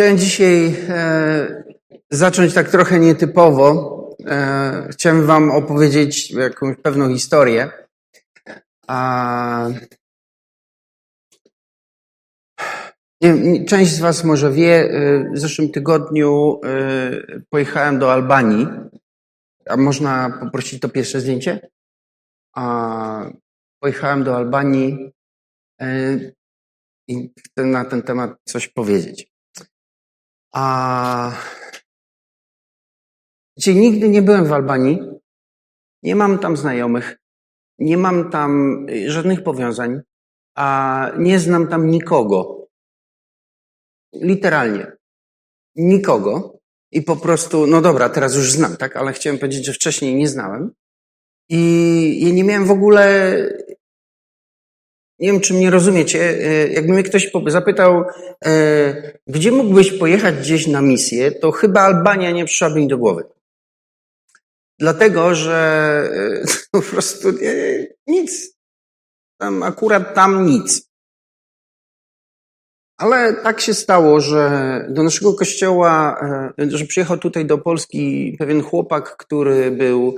Chciałem dzisiaj e, zacząć tak trochę nietypowo. E, chciałem Wam opowiedzieć jakąś pewną historię. A, nie część z Was może wie, e, w zeszłym tygodniu e, pojechałem do Albanii. A można poprosić to pierwsze zdjęcie? A, pojechałem do Albanii e, i chcę na ten temat coś powiedzieć. A gdzie nigdy nie byłem w Albanii, nie mam tam znajomych, nie mam tam żadnych powiązań, a nie znam tam nikogo. Literalnie. Nikogo. I po prostu, no dobra, teraz już znam, tak? Ale chciałem powiedzieć, że wcześniej nie znałem. I ja nie miałem w ogóle nie wiem, czy mnie rozumiecie. E, jakby mnie ktoś zapytał, e, gdzie mógłbyś pojechać gdzieś na misję, to chyba Albania nie przyszłaby mi do głowy. Dlatego, że e, po prostu nic. Tam akurat tam nic. Ale tak się stało, że do naszego kościoła, że przyjechał tutaj do Polski pewien chłopak, który był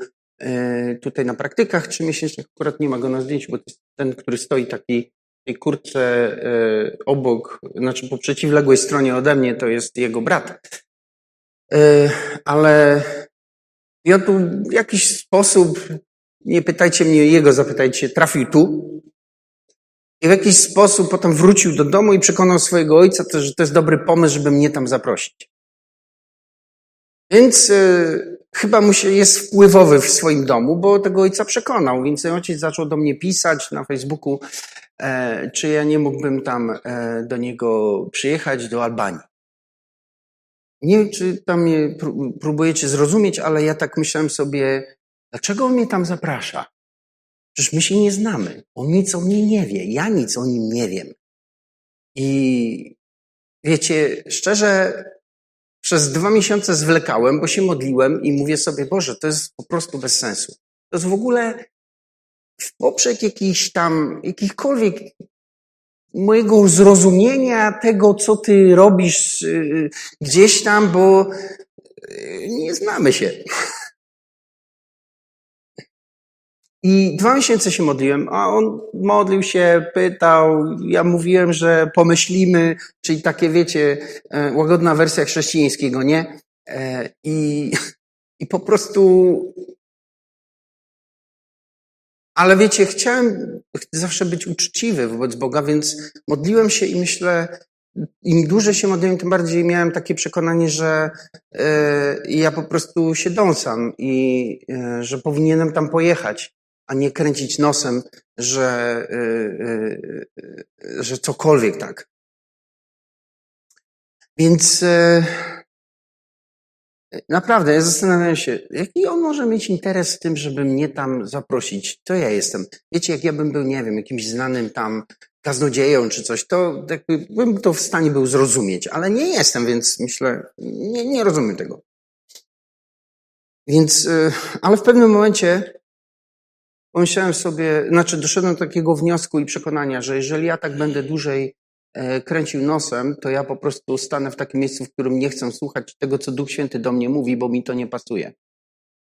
tutaj na praktykach trzymiesięcznych. Akurat nie ma go na zdjęciu, bo to jest ten, który stoi taki tej kurtce e, obok, znaczy po przeciwległej stronie ode mnie, to jest jego brat. E, ale ja tu w jakiś sposób, nie pytajcie mnie jego, zapytajcie, trafił tu. I w jakiś sposób potem wrócił do domu i przekonał swojego ojca, że to jest dobry pomysł, żeby mnie tam zaprosić. Więc chyba mu się jest wpływowy w swoim domu, bo tego ojca przekonał, więc ojciec zaczął do mnie pisać na Facebooku, e, czy ja nie mógłbym tam e, do niego przyjechać do Albanii. Nie wiem, czy tam mnie próbujecie zrozumieć, ale ja tak myślałem sobie, dlaczego on mnie tam zaprasza? Przecież my się nie znamy. On nic o mnie nie wie. Ja nic o nim nie wiem. I wiecie, szczerze, przez dwa miesiące zwlekałem, bo się modliłem i mówię sobie, Boże, to jest po prostu bez sensu. To jest w ogóle w poprzek jakichś tam, jakichkolwiek mojego zrozumienia tego, co ty robisz y, gdzieś tam, bo y, nie znamy się. I dwa miesiące się modliłem, a on modlił się, pytał, ja mówiłem, że pomyślimy, czyli takie, wiecie, e, łagodna wersja chrześcijańskiego, nie? E, I, i po prostu. Ale wiecie, chciałem zawsze być uczciwy wobec Boga, więc modliłem się i myślę, im dłużej się modliłem, tym bardziej miałem takie przekonanie, że e, ja po prostu się dąsam i że powinienem tam pojechać a nie kręcić nosem, że, y, y, y, że cokolwiek tak. Więc naprawdę, ja zastanawiam się, jaki on może mieć interes w tym, żeby mnie tam zaprosić. To ja jestem. Wiecie, jak ja bym był, nie wiem, jakimś znanym tam kaznodzieją czy coś, to jakby bym to w stanie był zrozumieć, ale nie jestem, więc myślę, nie, nie rozumiem tego. Więc, ale w pewnym momencie pomyślałem sobie, znaczy doszedłem do takiego wniosku i przekonania, że jeżeli ja tak będę dłużej e, kręcił nosem, to ja po prostu stanę w takim miejscu, w którym nie chcę słuchać tego, co Duch Święty do mnie mówi, bo mi to nie pasuje.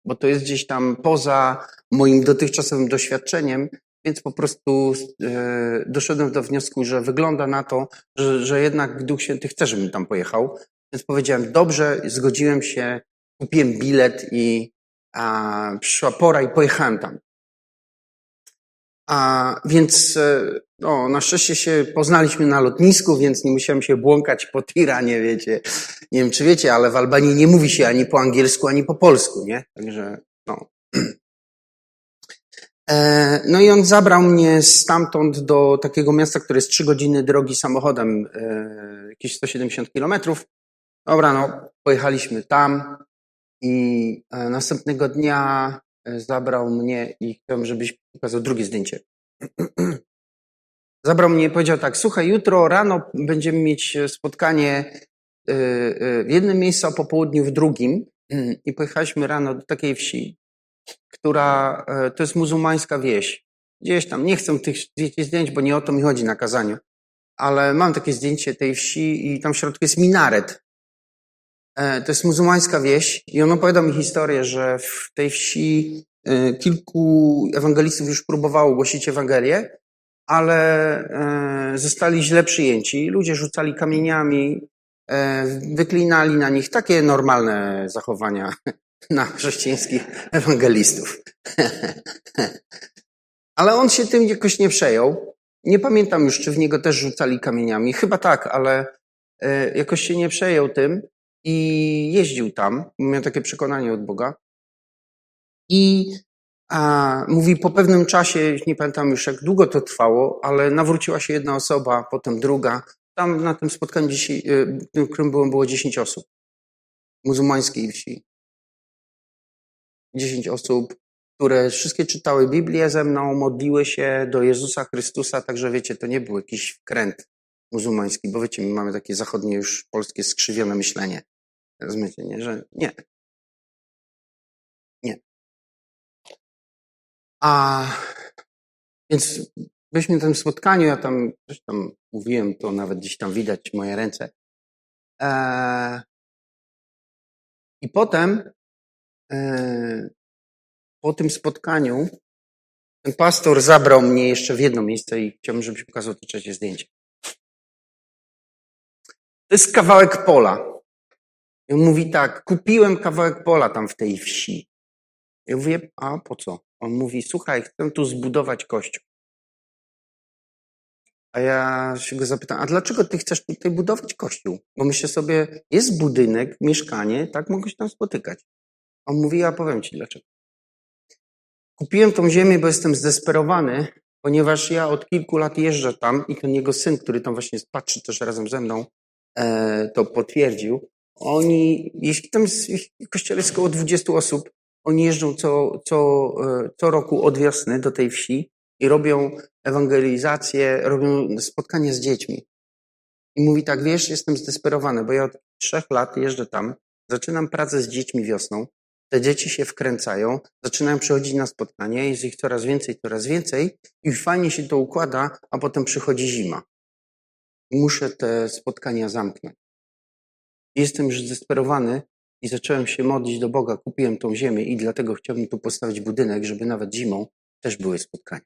Bo to jest gdzieś tam poza moim dotychczasowym doświadczeniem, więc po prostu e, doszedłem do wniosku, że wygląda na to, że, że jednak Duch Święty chce, żebym tam pojechał. Więc powiedziałem, dobrze, zgodziłem się, kupiłem bilet i a, przyszła pora i pojechałem tam. A więc e, no, na szczęście się poznaliśmy na lotnisku, więc nie musiałem się błąkać po tiranie, wiecie. Nie wiem, czy wiecie, ale w Albanii nie mówi się ani po angielsku, ani po polsku, nie? Także, no. E, no i on zabrał mnie stamtąd do takiego miasta, które jest trzy godziny drogi samochodem, e, jakieś 170 kilometrów. Dobra, no, pojechaliśmy tam i następnego dnia zabrał mnie i chciałem, żebyś pokazał drugie zdjęcie. Zabrał mnie i powiedział tak, słuchaj, jutro rano będziemy mieć spotkanie y, y, w jednym miejscu, a po południu w drugim. I pojechaliśmy rano do takiej wsi, która to jest muzułmańska wieś. Gdzieś tam, nie chcę tych zdjęć, bo nie o to mi chodzi na kazaniu. ale mam takie zdjęcie tej wsi i tam w środku jest minaret. E, to jest muzułmańska wieś i on opowiada mi historię, że w tej wsi e, kilku ewangelistów już próbowało głosić Ewangelię, ale e, zostali źle przyjęci. Ludzie rzucali kamieniami, wyklinali na nich takie normalne zachowania na chrześcijańskich ewangelistów. Ale on się tym jakoś nie przejął. Nie pamiętam już, czy w niego też rzucali kamieniami. Chyba tak, ale jakoś się nie przejął tym i jeździł tam, miał takie przekonanie od Boga. I a, mówi, po pewnym czasie, nie pamiętam już jak długo to trwało, ale nawróciła się jedna osoba, potem druga. Tam na tym spotkaniu, dzisiaj, w którym byłem, było 10 osób. Muzułmańskiej wsi. 10 osób, które wszystkie czytały Biblię ze mną, modliły się do Jezusa Chrystusa, także wiecie, to nie był jakiś wkręt muzułmański, bo wiecie, my mamy takie zachodnie już polskie skrzywione myślenie. Rozumiecie, nie? Że. Nie. A więc byliśmy na tym spotkaniu, ja tam tam mówiłem, to nawet gdzieś tam widać moje ręce. Eee, I potem eee, po tym spotkaniu ten pastor zabrał mnie jeszcze w jedno miejsce i chciałbym, żebyś pokazał to trzecie zdjęcie. To jest kawałek pola. I on mówi tak, kupiłem kawałek pola tam w tej wsi. Ja mówię, a po co? On mówi, słuchaj, chcę tu zbudować kościół. A ja się go zapytam, a dlaczego ty chcesz tutaj budować kościół? Bo myślę sobie, jest budynek, mieszkanie, tak mogę się tam spotykać. On mówi, ja powiem ci dlaczego. Kupiłem tą ziemię, bo jestem zdesperowany, ponieważ ja od kilku lat jeżdżę tam i ten jego syn, który tam właśnie patrzy też razem ze mną, e, to potwierdził. Oni, jeśli tam w kościele jest około 20 osób, oni jeżdżą co, co, e, co roku od wiosny do tej wsi i robią ewangelizację, robią spotkania z dziećmi. I mówi tak, wiesz, jestem zdesperowany, bo ja od trzech lat jeżdżę tam, zaczynam pracę z dziećmi wiosną, te dzieci się wkręcają, zaczynają przychodzić na spotkanie, jest ich coraz więcej, coraz więcej i fajnie się to układa, a potem przychodzi zima. Muszę te spotkania zamknąć. Jestem już zdesperowany i zacząłem się modlić do Boga. Kupiłem tą ziemię i dlatego chciałbym tu postawić budynek, żeby nawet zimą też były spotkania.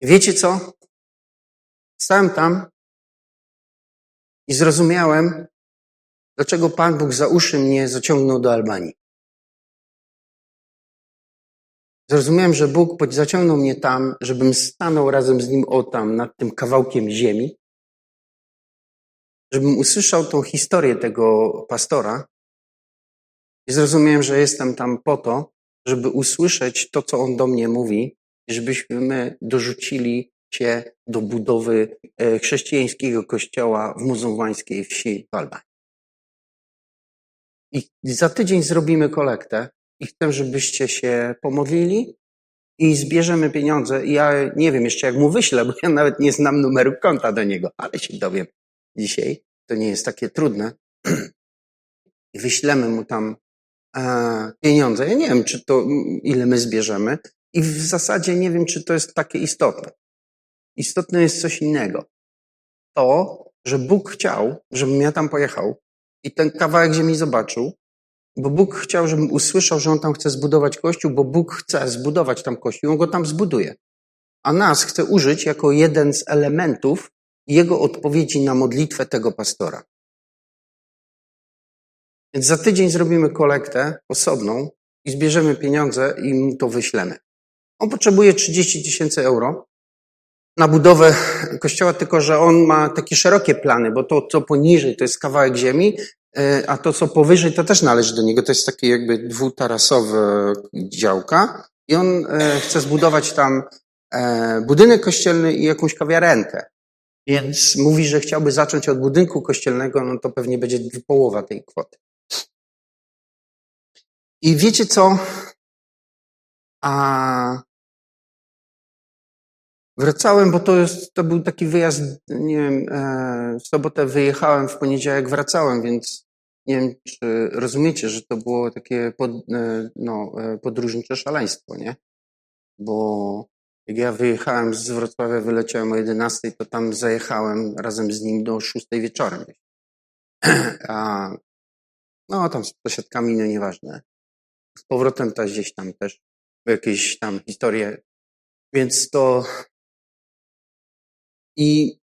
Wiecie co? Stałem tam i zrozumiałem, dlaczego Pan Bóg za uszy mnie zaciągnął do Albanii. Zrozumiałem, że Bóg zaciągnął mnie tam, żebym stanął razem z Nim o tam, nad tym kawałkiem ziemi, żebym usłyszał tą historię tego pastora i zrozumiałem, że jestem tam po to, żeby usłyszeć to, co on do mnie mówi, żebyśmy dorzucili się do budowy e, chrześcijańskiego kościoła w muzułmańskiej wsi w Albanii. I za tydzień zrobimy kolektę i chcę, żebyście się pomodlili i zbierzemy pieniądze. Ja nie wiem jeszcze, jak mu wyślę, bo ja nawet nie znam numeru konta do niego, ale się dowiem dzisiaj. To nie jest takie trudne. I wyślemy mu tam e, pieniądze. Ja nie wiem, czy to, ile my zbierzemy. I w zasadzie nie wiem, czy to jest takie istotne. Istotne jest coś innego. To, że Bóg chciał, żebym ja tam pojechał i ten kawałek ziemi zobaczył, bo Bóg chciał, żebym usłyszał, że On tam chce zbudować kościół, bo Bóg chce zbudować tam kościół, On go tam zbuduje. A nas chce użyć jako jeden z elementów jego odpowiedzi na modlitwę tego pastora. Więc za tydzień zrobimy kolektę osobną i zbierzemy pieniądze i mu to wyślemy. On potrzebuje 30 tysięcy euro na budowę kościoła, tylko że on ma takie szerokie plany, bo to, co poniżej, to jest kawałek ziemi, e, a to, co powyżej, to też należy do niego. To jest takie jakby dwutarasowe działka i on e, chce zbudować tam e, budynek kościelny i jakąś kawiarenkę. Więc mówi, że chciałby zacząć od budynku kościelnego, no to pewnie będzie połowa tej kwoty. I wiecie co? A wracałem, bo to, jest, to był taki wyjazd, nie wiem, e, w sobotę wyjechałem, w poniedziałek wracałem, więc nie wiem, czy rozumiecie, że to było takie pod, e, no, e, podróżnicze szaleństwo, nie? Bo Jak ja wyjechałem z Wrocławia, wyleciałem o 11, to tam zajechałem razem z nim do 6 wieczorem. A, no, tam z sąsiadkami, no nieważne. Z powrotem też gdzieś tam też jakieś tam historie. Więc to... I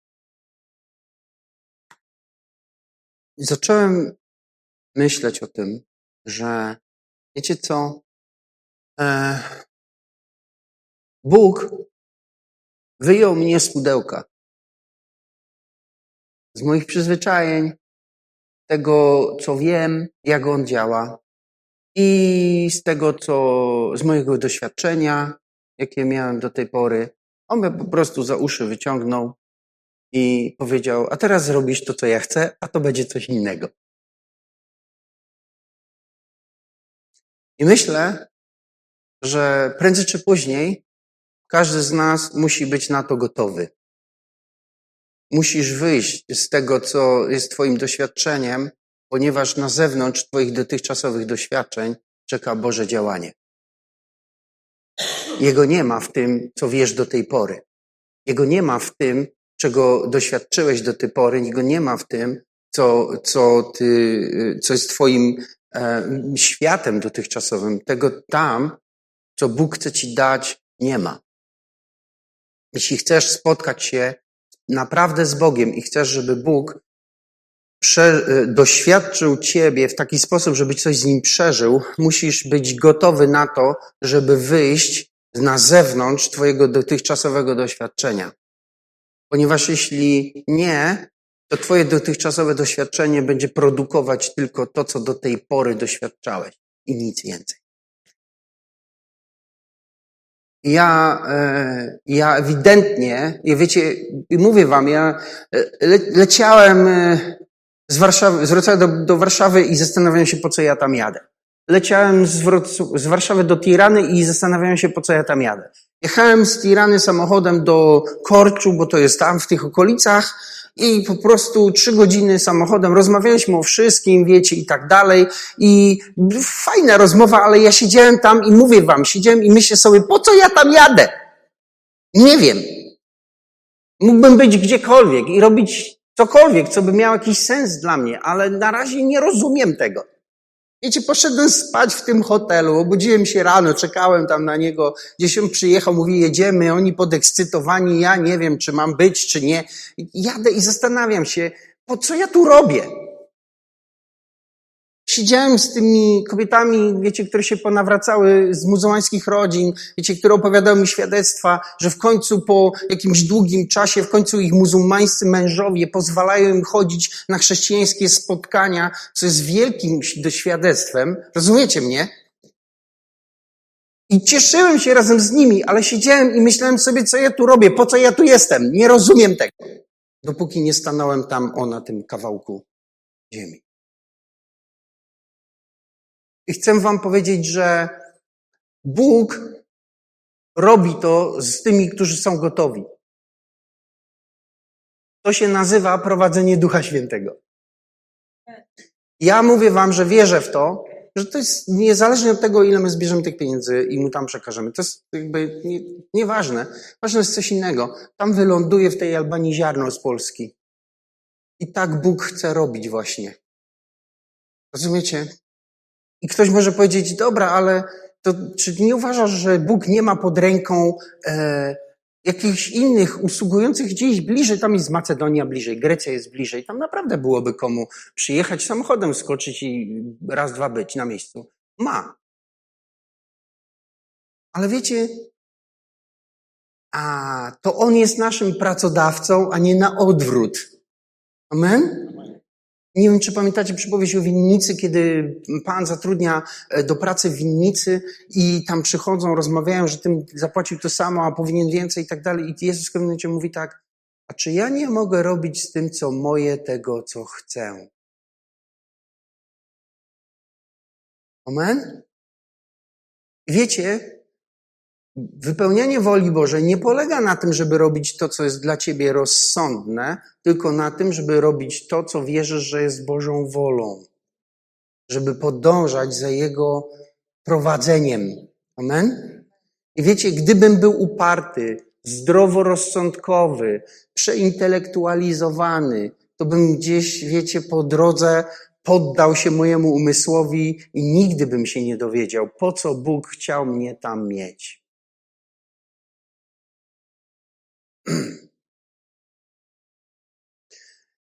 zacząłem myśleć o tym, że wiecie co? E, Bóg wyjął mnie z pudełka. Z moich przyzwyczajeń, tego, co wiem, jak on działa i z tego, co, z mojego doświadczenia, jakie miałem do tej pory. On mnie po prostu za uszy wyciągnął i powiedział, a teraz zrobisz to, co ja chcę, a to będzie coś innego. I myślę, że prędzej czy później każdy z nas musi być na to gotowy. Musisz wyjść z tego, co jest Twoim doświadczeniem, ponieważ na zewnątrz Twoich dotychczasowych doświadczeń czeka Boże działanie. Jego nie ma w tym, co wiesz do tej pory. Jego nie ma w tym, czego doświadczyłeś do tej pory. Jego nie ma w tym, co, co, ty, co jest Twoim e, światem dotychczasowym. Tego tam, co Bóg chce Ci dać, nie ma. Jeśli chcesz spotkać się naprawdę z Bogiem i chcesz, żeby Bóg prze, y, doświadczył Ciebie w taki sposób, żebyś coś z Nim przeżył, musisz być gotowy na to, żeby wyjść na zewnątrz Twojego dotychczasowego doświadczenia. Ponieważ jeśli nie, to Twoje dotychczasowe doświadczenie będzie produkować tylko to, co do tej pory doświadczałeś i nic więcej. Ja, e, ja ewidentnie, i wiecie, mówię wam, ja e, le, leciałem e, z Warszawy, z Wrocławia do, do Warszawy i zastanawiałem się, po co ja tam jadę. Leciałem z, z Warszawy do Tirany i zastanawiałem się, po co ja tam jadę. Jechałem z Tirany samochodem do Korczu, bo to jest tam w tych okolicach i po prostu trzy godziny samochodem rozmawialiśmy o wszystkim, wiecie, i tak dalej. I fajna rozmowa, ale ja siedziałem tam i mówię wam, siedziałem i myślę sobie, po co ja tam jadę? Nie wiem. Mógłbym być gdziekolwiek i robić cokolwiek, co by miało jakiś sens dla mnie, ale na razie nie rozumiem tego. Wiecie, poszedłem spać w tym hotelu, obudziłem się rano, czekałem tam na niego, gdzieś on przyjechał, mówi jedziemy, oni podekscytowani, ja nie wiem, czy mam być, czy nie. Jadę i zastanawiam się, po co ja tu robię? Siedziałem z tymi kobietami, wiecie, które się ponawracały z muzułmańskich rodzin, wiecie, które opowiadały mi świadectwa, że w końcu po jakimś długim czasie, w końcu ich muzułmańscy mężowie pozwalają im chodzić na chrześcijańskie spotkania, co jest wielkim świadectwem. Rozumiecie mnie? I cieszyłem się razem z nimi, ale siedziałem i myślałem sobie, co ja tu robię, po co ja tu jestem. Nie rozumiem tego. Dopóki nie stanąłem tam o na tym kawałku ziemi. I chcę wam powiedzieć, że Bóg robi to z tymi, którzy są gotowi. To się nazywa prowadzenie Ducha Świętego. Ja mówię wam, że wierzę w to, że to jest niezależnie od tego, ile my zbierzemy tych pieniędzy i mu tam przekażemy. To jest jakby nie, nieważne. Ważne jest coś innego. Tam wyląduje w tej Albanii ziarno z Polski. I tak Bóg chce robić właśnie. Rozumiecie? I ktoś może powiedzieć, dobra, ale to, czy nie uważasz, że Bóg nie ma pod ręką e, jakichś innych usługujących gdzieś bliżej? Tam jest Macedonia bliżej, Grecja jest bliżej. Tam naprawdę byłoby komu przyjechać samochodem, skoczyć i raz, dwa być na miejscu. Ma. Ale wiecie, a to On jest naszym pracodawcą, a nie na odwrót. Amen? Nie wiem, czy pamiętacie przypowieść o winnicy, kiedy pan zatrudnia e, do pracy winnicy i tam przychodzą, rozmawiają, że tym zapłacił to samo, a powinien więcej i tak dalej. I Jezus w pewnym mówi tak, a czy ja nie mogę robić z tym, co moje, tego, co chcę? Amen? Wiecie, Wypełnianie woli Bożej nie polega na tym, żeby robić to, co jest dla ciebie rozsądne, tylko na tym, żeby robić to, co wierzysz, że jest Bożą wolą. Żeby podążać za Jego prowadzeniem. Amen? I wiecie, gdybym był uparty, zdroworozsądkowy, przeintelektualizowany, to bym gdzieś, wiecie, po drodze poddał się mojemu umysłowi i nigdy bym się nie dowiedział, po co Bóg chciał mnie tam mieć.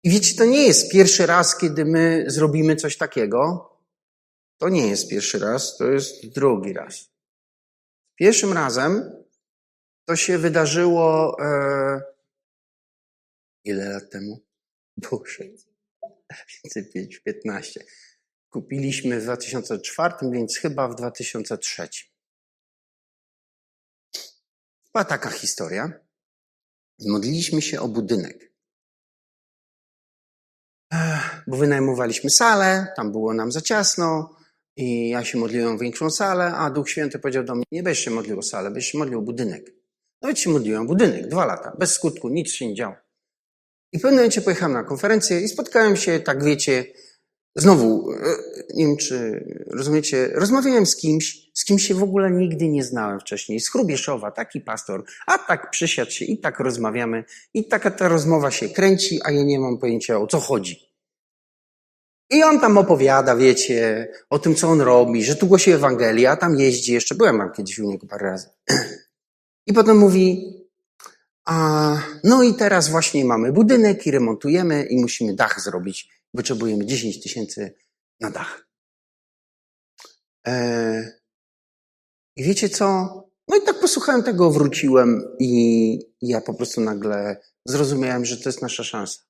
I wiecie, to nie jest pierwszy raz, kiedy my zrobimy coś takiego. To nie jest pierwszy raz, to jest drugi raz. Pierwszym razem to się wydarzyło e, ile lat temu? Boże, więcej 5, 15. Kupiliśmy w 2004, więc chyba w 2003. Była taka historia. Modliliśmy się o budynek. Bo wynajmowaliśmy salę, tam było nam za ciasno i ja się modliłem o większą salę, a Duch Święty powiedział do mnie, nie będziesz się modlił o salę, będziesz się modlił o budynek. Nawet się modliłem o budynek, dwa lata, bez skutku, nic się nie działo. I w pewnym momencie pojechałem na konferencję i spotkałem się, tak wiecie, znowu, e, nie wiem czy rozumiecie, rozmawiałem z kimś, z kim się w ogóle nigdy nie znałem wcześniej, z Chrubieszowa, taki pastor, a tak przysiadł się i tak rozmawiamy i taka ta rozmowa się kręci, a ja nie mam pojęcia o co chodzi. I on tam opowiada, wiecie, o tym, co on robi, że tu głosi Ewangelię, a tam jeździ, jeszcze byłem tam kiedyś u niego parę razy. I potem mówi, a, no i teraz właśnie mamy budynek i remontujemy i musimy dach zrobić. Potrzebujemy 10 tysięcy na dach. E, I wiecie co? No i tak posłuchałem tego, wróciłem i ja po prostu nagle zrozumiałem, że to jest nasza szansa.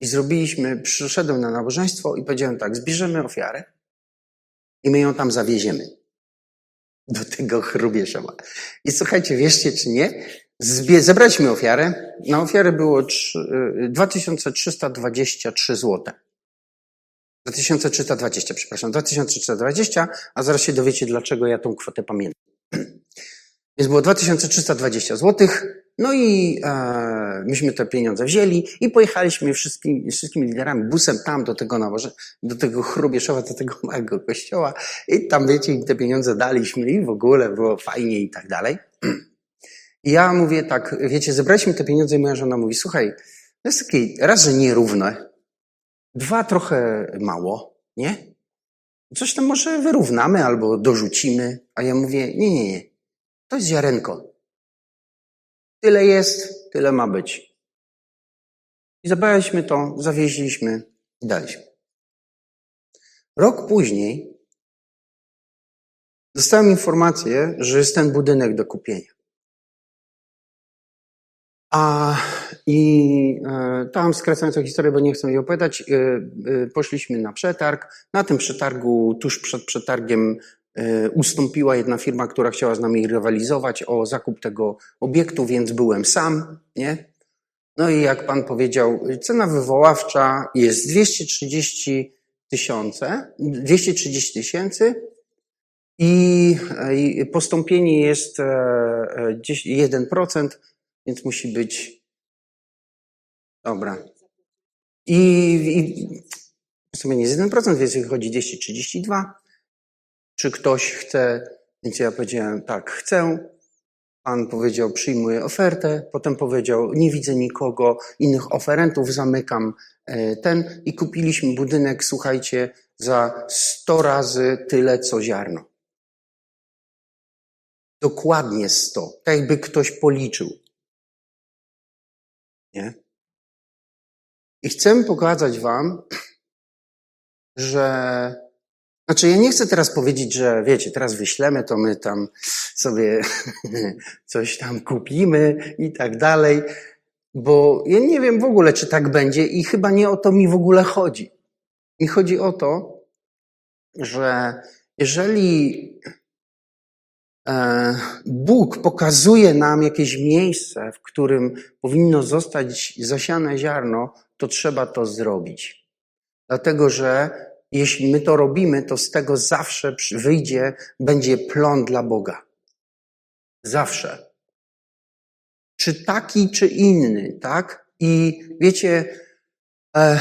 I zrobiliśmy, przyszedłem na nabożeństwo i powiedziałem tak, zbierzemy ofiarę i my ją tam zawieziemy do tego chrubieszowa. I słuchajcie, wierzcie czy nie, zebraliśmy ofiarę. Na ofiarę było 2323 zł. 2320, przepraszam, 2320, a zaraz się dowiecie, dlaczego ja tą kwotę pamiętam. Więc było 2320 zł. No i e, myśmy te pieniądze wzięli i pojechaliśmy wszystkimi, wszystkimi liderami busem tam do tego nawoże, do tego Chrubieszowa, do tego małego kościoła i tam, wiecie, im te pieniądze daliśmy i w ogóle było fajnie i tak dalej. I ja mówię tak, wiecie, zebraliśmy te pieniądze i moja żona mówi, słuchaj, to jest takie raz, że nierówne, dwa trochę mało, nie? Coś tam może wyrównamy albo dorzucimy. A ja mówię, nie, nie, nie, to jest ziarenko. Tyle jest, tyle ma być. I zabraliśmy to, zawieźliśmy i daliśmy. Rok później dostałem informację, że jest ten budynek do kupienia. A i e, tam skracając tę historię, bo nie chcę jej opowiadać, e, e, poszliśmy na przetarg. Na tym przetargu, tuż przed przetargiem, ustąpiła jedna firma, która chciała z nami rywalizować o zakup tego obiektu, więc byłem sam, nie? No i jak pan powiedział, cena wywoławcza jest 230 tysiące, 230 tysięcy i postąpienie jest 1%, więc musi być. Dobra. I, i w sumie nie jest 1%, więc wychodzi 232. Czy ktoś chce? Więc ja powiedziałem, tak, chcę. Pan powiedział, przyjmuję ofertę. Potem powiedział, nie widzę nikogo, innych oferentów, zamykam e, ten. I kupiliśmy budynek, słuchajcie, za 100 razy tyle, co ziarno. Dokładnie 100. Tak jakby ktoś policzył. Nie? I chcę pokazać Wam, że. Znaczy, ja nie chcę teraz powiedzieć, że wiecie, teraz wyślemy, to my tam sobie coś tam kupimy i tak dalej, bo ja nie wiem w ogóle, czy tak będzie i chyba nie o to mi w ogóle chodzi. Mi chodzi o to, że jeżeli Bóg pokazuje nam jakieś miejsce, w którym powinno zostać zasiane ziarno, to trzeba to zrobić. Dlatego, że jeśli my to robimy, to z tego zawsze wyjdzie, będzie plon dla Boga. Zawsze. Czy taki, czy inny, tak? I wiecie, e,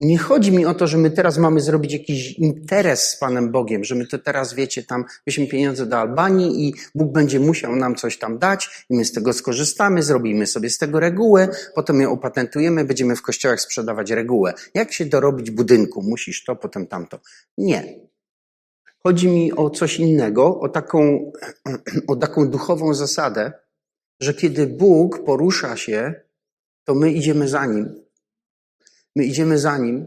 Nie chodzi mi o to, że my teraz mamy zrobić jakiś interes z Panem Bogiem, że my to teraz, wiecie, tam weźmy pieniądze do Albanii i Bóg będzie musiał nam coś tam dać i my z tego skorzystamy, zrobimy sobie z tego regułę, potem ją opatentujemy, będziemy w kościołach sprzedawać regułę. Jak się dorobić budynku? Musisz to, potem tamto. Nie. Chodzi mi o coś innego, o taką, o taką duchową zasadę, że kiedy Bóg porusza się, to my idziemy za Nim My idziemy za Nim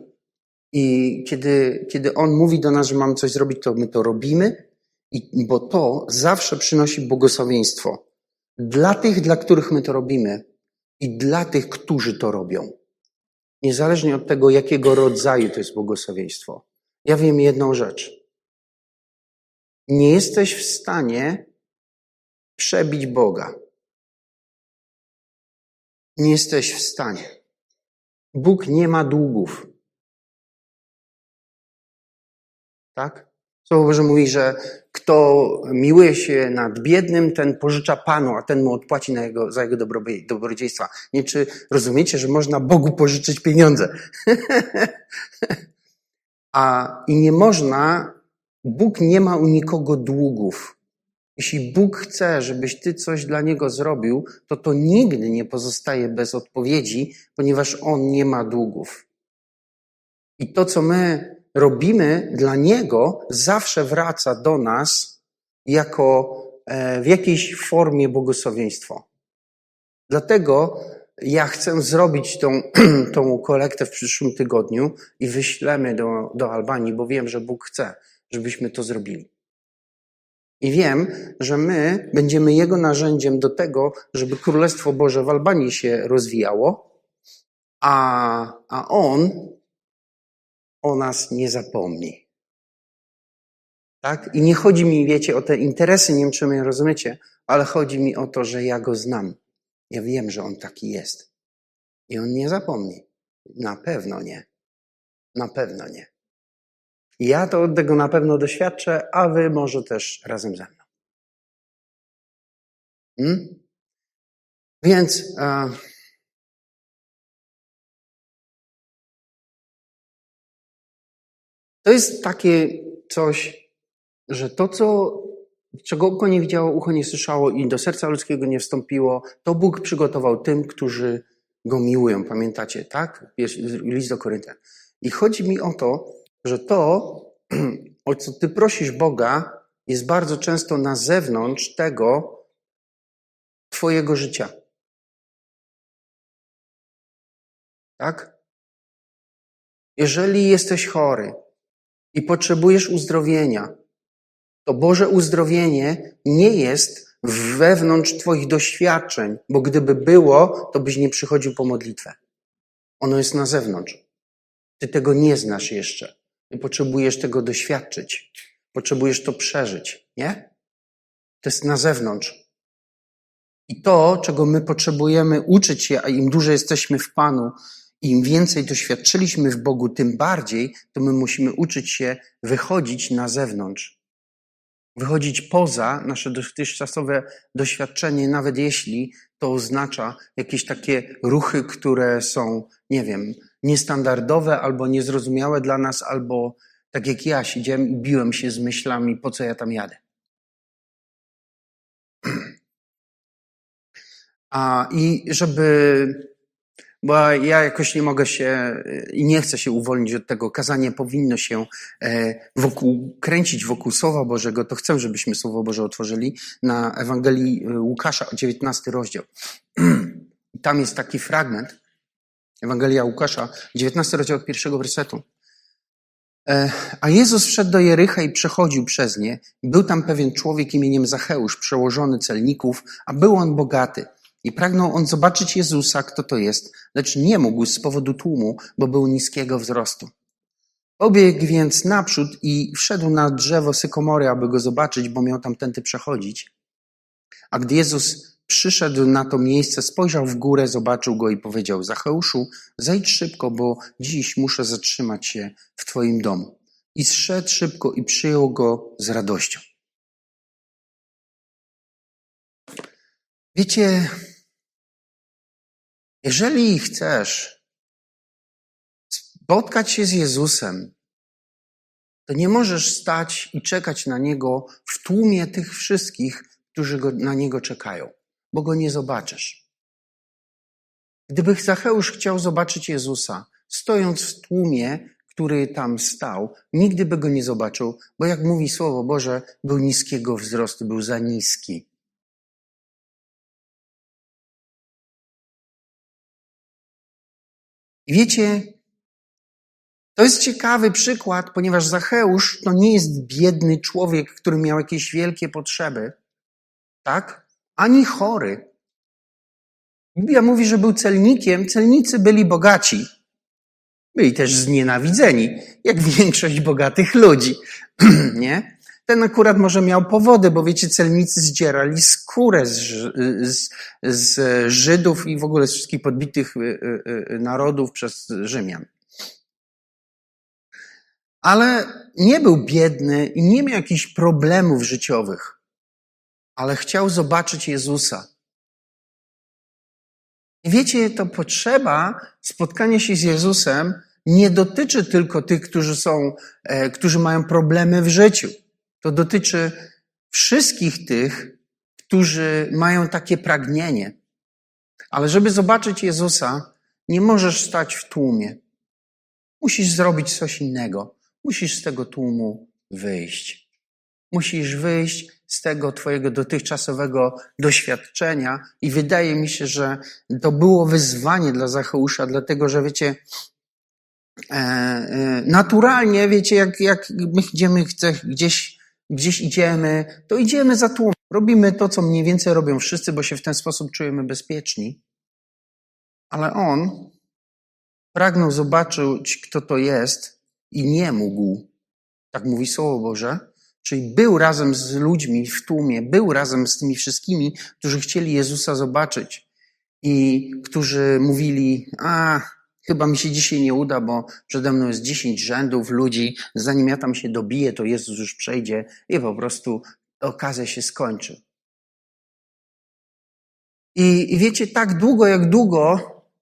i kiedy, kiedy On mówi do nas, że mamy coś zrobić, to my to robimy, i, bo to zawsze przynosi błogosławieństwo. Dla tych, dla których my to robimy i dla tych, którzy to robią. Niezależnie od tego, jakiego rodzaju to jest błogosławieństwo. Ja wiem jedną rzecz. Nie jesteś w stanie przebić Boga. Nie jesteś w stanie. Bóg nie ma długów. Tak? Słowo Boże mówi, że kto miłuje się nad biednym, ten pożycza Panu, a ten mu odpłaci na jego, za jego dobrodziejstwa. Nie czy rozumiecie, że można Bogu pożyczyć pieniądze? a i nie można, Bóg nie ma u nikogo długów. Jeśli Bóg chce, żebyś ty coś dla Niego zrobił, to to nigdy nie pozostaje bez odpowiedzi, ponieważ On nie ma długów. I to, co my robimy dla Niego, zawsze wraca do nas jako e, w jakiejś formie błogosławieństwo. Dlatego ja chcę zrobić tą, tą kolektę w przyszłym tygodniu i wyślemy do, do Albanii, bo wiem, że Bóg chce, żebyśmy to zrobili. I wiem, że my będziemy Jego narzędziem do tego, żeby Królestwo Boże w Albanii się rozwijało, a, a On o nas nie zapomni. Tak? I nie chodzi mi, wiecie, o te interesy, nie wiem, czy mnie rozumiecie, ale chodzi mi o to, że ja Go znam. Ja wiem, że On taki jest. I On nie zapomni. Na pewno nie. Na pewno nie. Ja to od tego na pewno doświadczę, a wy może też razem ze mną. Hmm? Więc e, to jest takie coś, że to, co, czego oko nie widziało, ucho nie słyszało i do serca ludzkiego nie wstąpiło, to Bóg przygotował tym, którzy Go miłują. Pamiętacie, tak? List do Koryntian. I chodzi mi o to, że to, o co ty prosisz Boga, jest bardzo często na zewnątrz tego Twojego życia. Tak? Jeżeli jesteś chory i potrzebujesz uzdrowienia, to Boże uzdrowienie nie jest wewnątrz Twoich doświadczeń, bo gdyby było, to byś nie przychodził po modlitwę. Ono jest na zewnątrz. Ty tego nie znasz jeszcze. Ty potrzebujesz tego doświadczyć. Potrzebujesz to przeżyć, nie? To jest na zewnątrz. I to, czego my potrzebujemy uczyć się, a im dłużej jesteśmy w Panu, im więcej doświadczyliśmy w Bogu, tym bardziej, to my musimy uczyć się wychodzić na zewnątrz. Wychodzić poza nasze dotychczasowe doświadczenie, nawet jeśli to oznacza jakieś takie ruchy, które są, nie wiem, niestandardowe albo niezrozumiałe dla nas, albo tak jak ja siedziałem i biłem się z myślami, po co ja tam jadę. A, I żeby, bo ja jakoś nie mogę się i nie chcę się uwolnić od tego, kazanie powinno się e, wokół, kręcić wokół Słowa Bożego, to chcę, żebyśmy Słowo Boże otworzyli na Ewangelii e, Łukasza, 19 rozdział. Tam jest taki fragment, Ewangelia Łukasza, 19 rozdział od pierwszego wersetu. E, a Jezus wszedł do Jericha i przechodził przez nie. Był tam pewien człowiek imieniem Zacheusz, przełożony celników, a był on bogaty. I pragnął on zobaczyć Jezusa, kto to jest, lecz nie mógł z powodu tłumu, bo był niskiego wzrostu. Obiegł więc naprzód i wszedł na drzewo sykomory, aby go zobaczyć, bo miał tam tędy przechodzić. A gdy Jezus przyszedł na to miejsce, spojrzał w górę, zobaczył go i powiedział: Zacheuszu, zejdź szybko, bo dziś muszę zatrzymać się w Twoim domu. I zszedł szybko i przyjął go z radością. Wiecie, jeżeli chcesz spotkać się z Jezusem, to nie możesz stać i czekać na Niego w tłumie tych wszystkich, którzy go, na Niego czekają, bo Go nie zobaczysz. Gdyby Zacheusz chciał zobaczyć Jezusa, stojąc w tłumie, który tam stał, nigdy by go nie zobaczył, bo jak mówi Słowo Boże, był niskiego wzrostu, był za niski. I wiecie, to jest ciekawy przykład, ponieważ Zacheusz to nie jest biedny człowiek, który miał jakieś wielkie potrzeby, tak? Ani chory. Biblia mówi, że był celnikiem, celnicy byli bogaci. Byli też znienawidzeni, jak większość bogatych ludzi, nie? Ten akurat może miał powody, bo wiecie, celnicy zdzierali skórę z, z, z Żydów i w ogóle z wszystkich podbitych y, y, y, narodów przez Rzymian. Ale nie był biedny i nie miał jakichś problemów życiowych, ale chciał zobaczyć Jezusa. I wiecie, to potrzeba spotkania się z Jezusem nie dotyczy tylko tych, którzy są, e, którzy mają problemy w życiu. To dotyczy wszystkich tych, którzy mają takie pragnienie. Ale żeby zobaczyć Jezusa, nie możesz stać w tłumie. Musisz zrobić coś innego. Musisz z tego tłumu wyjść. Musisz wyjść z tego Twojego dotychczasowego doświadczenia i wydaje mi się, że to było wyzwanie dla Zacheusza, dlatego że wiecie, e, e, naturalnie, wiecie, jak, jak my idziemy gdzieś, gdzieś idziemy, to idziemy za tłum. Robimy to, co mniej więcej robią wszyscy, bo się w ten sposób czujemy bezpieczni. Ale on pragnął zobaczyć, kto to jest i nie mógł. Tak mówi Słowo Boże. Czyli był razem z ludźmi w tłumie, był razem z tymi wszystkimi, którzy chcieli Jezusa zobaczyć i którzy mówili, a chyba mi się dzisiaj nie uda, bo przede mną jest dziesięć rzędów ludzi, zanim ja tam się dobiję, to Jezus już przejdzie i po prostu okazja się skończy. I, i wiecie, tak długo jak długo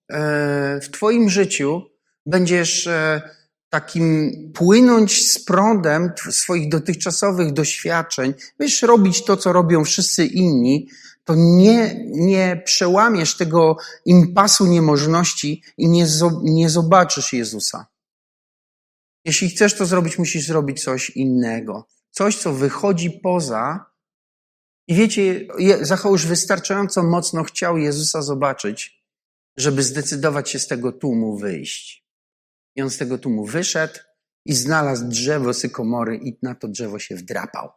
e, w Twoim życiu będziesz e, takim płynąć z prądem swoich dotychczasowych doświadczeń, wiesz, robić to, co robią wszyscy inni, to nie, nie przełamiesz tego impasu niemożności i nie, nie zobaczysz Jezusa. Jeśli chcesz to zrobić, musisz zrobić coś innego. Coś, co wychodzi poza. I wiecie, Zacheusz wystarczająco mocno chciał Jezusa zobaczyć, żeby zdecydować się z tego tłumu wyjść. I on z tego tłumu wyszedł i znalazł drzewo sykomory i na to drzewo się wdrapał.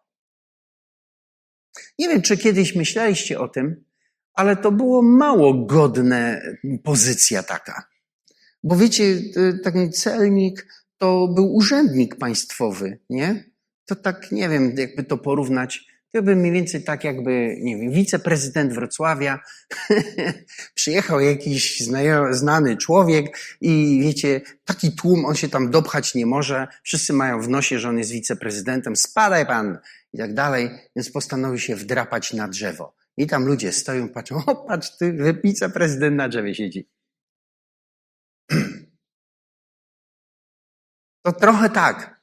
Nie wiem, czy kiedyś myśleliście o tym, ale to było mało godne pozycja taka. Bo wiecie, taki celnik to był urzędnik państwowy, nie? To tak, nie wiem, jakby to porównać. To by mniej więcej tak jakby, nie wiem, wiceprezydent Wrocławia, przyjechał jakiś znany człowiek i wiecie, taki tłum, on się tam dopchać nie może, wszyscy mają w nosie, że on jest wiceprezydentem, spadaj pan i tak dalej, więc postanowił się wdrapać na drzewo. I tam ludzie stoją, patrzą, o patrz, ty, wiceprezydent na drzewie siedzi. To trochę tak.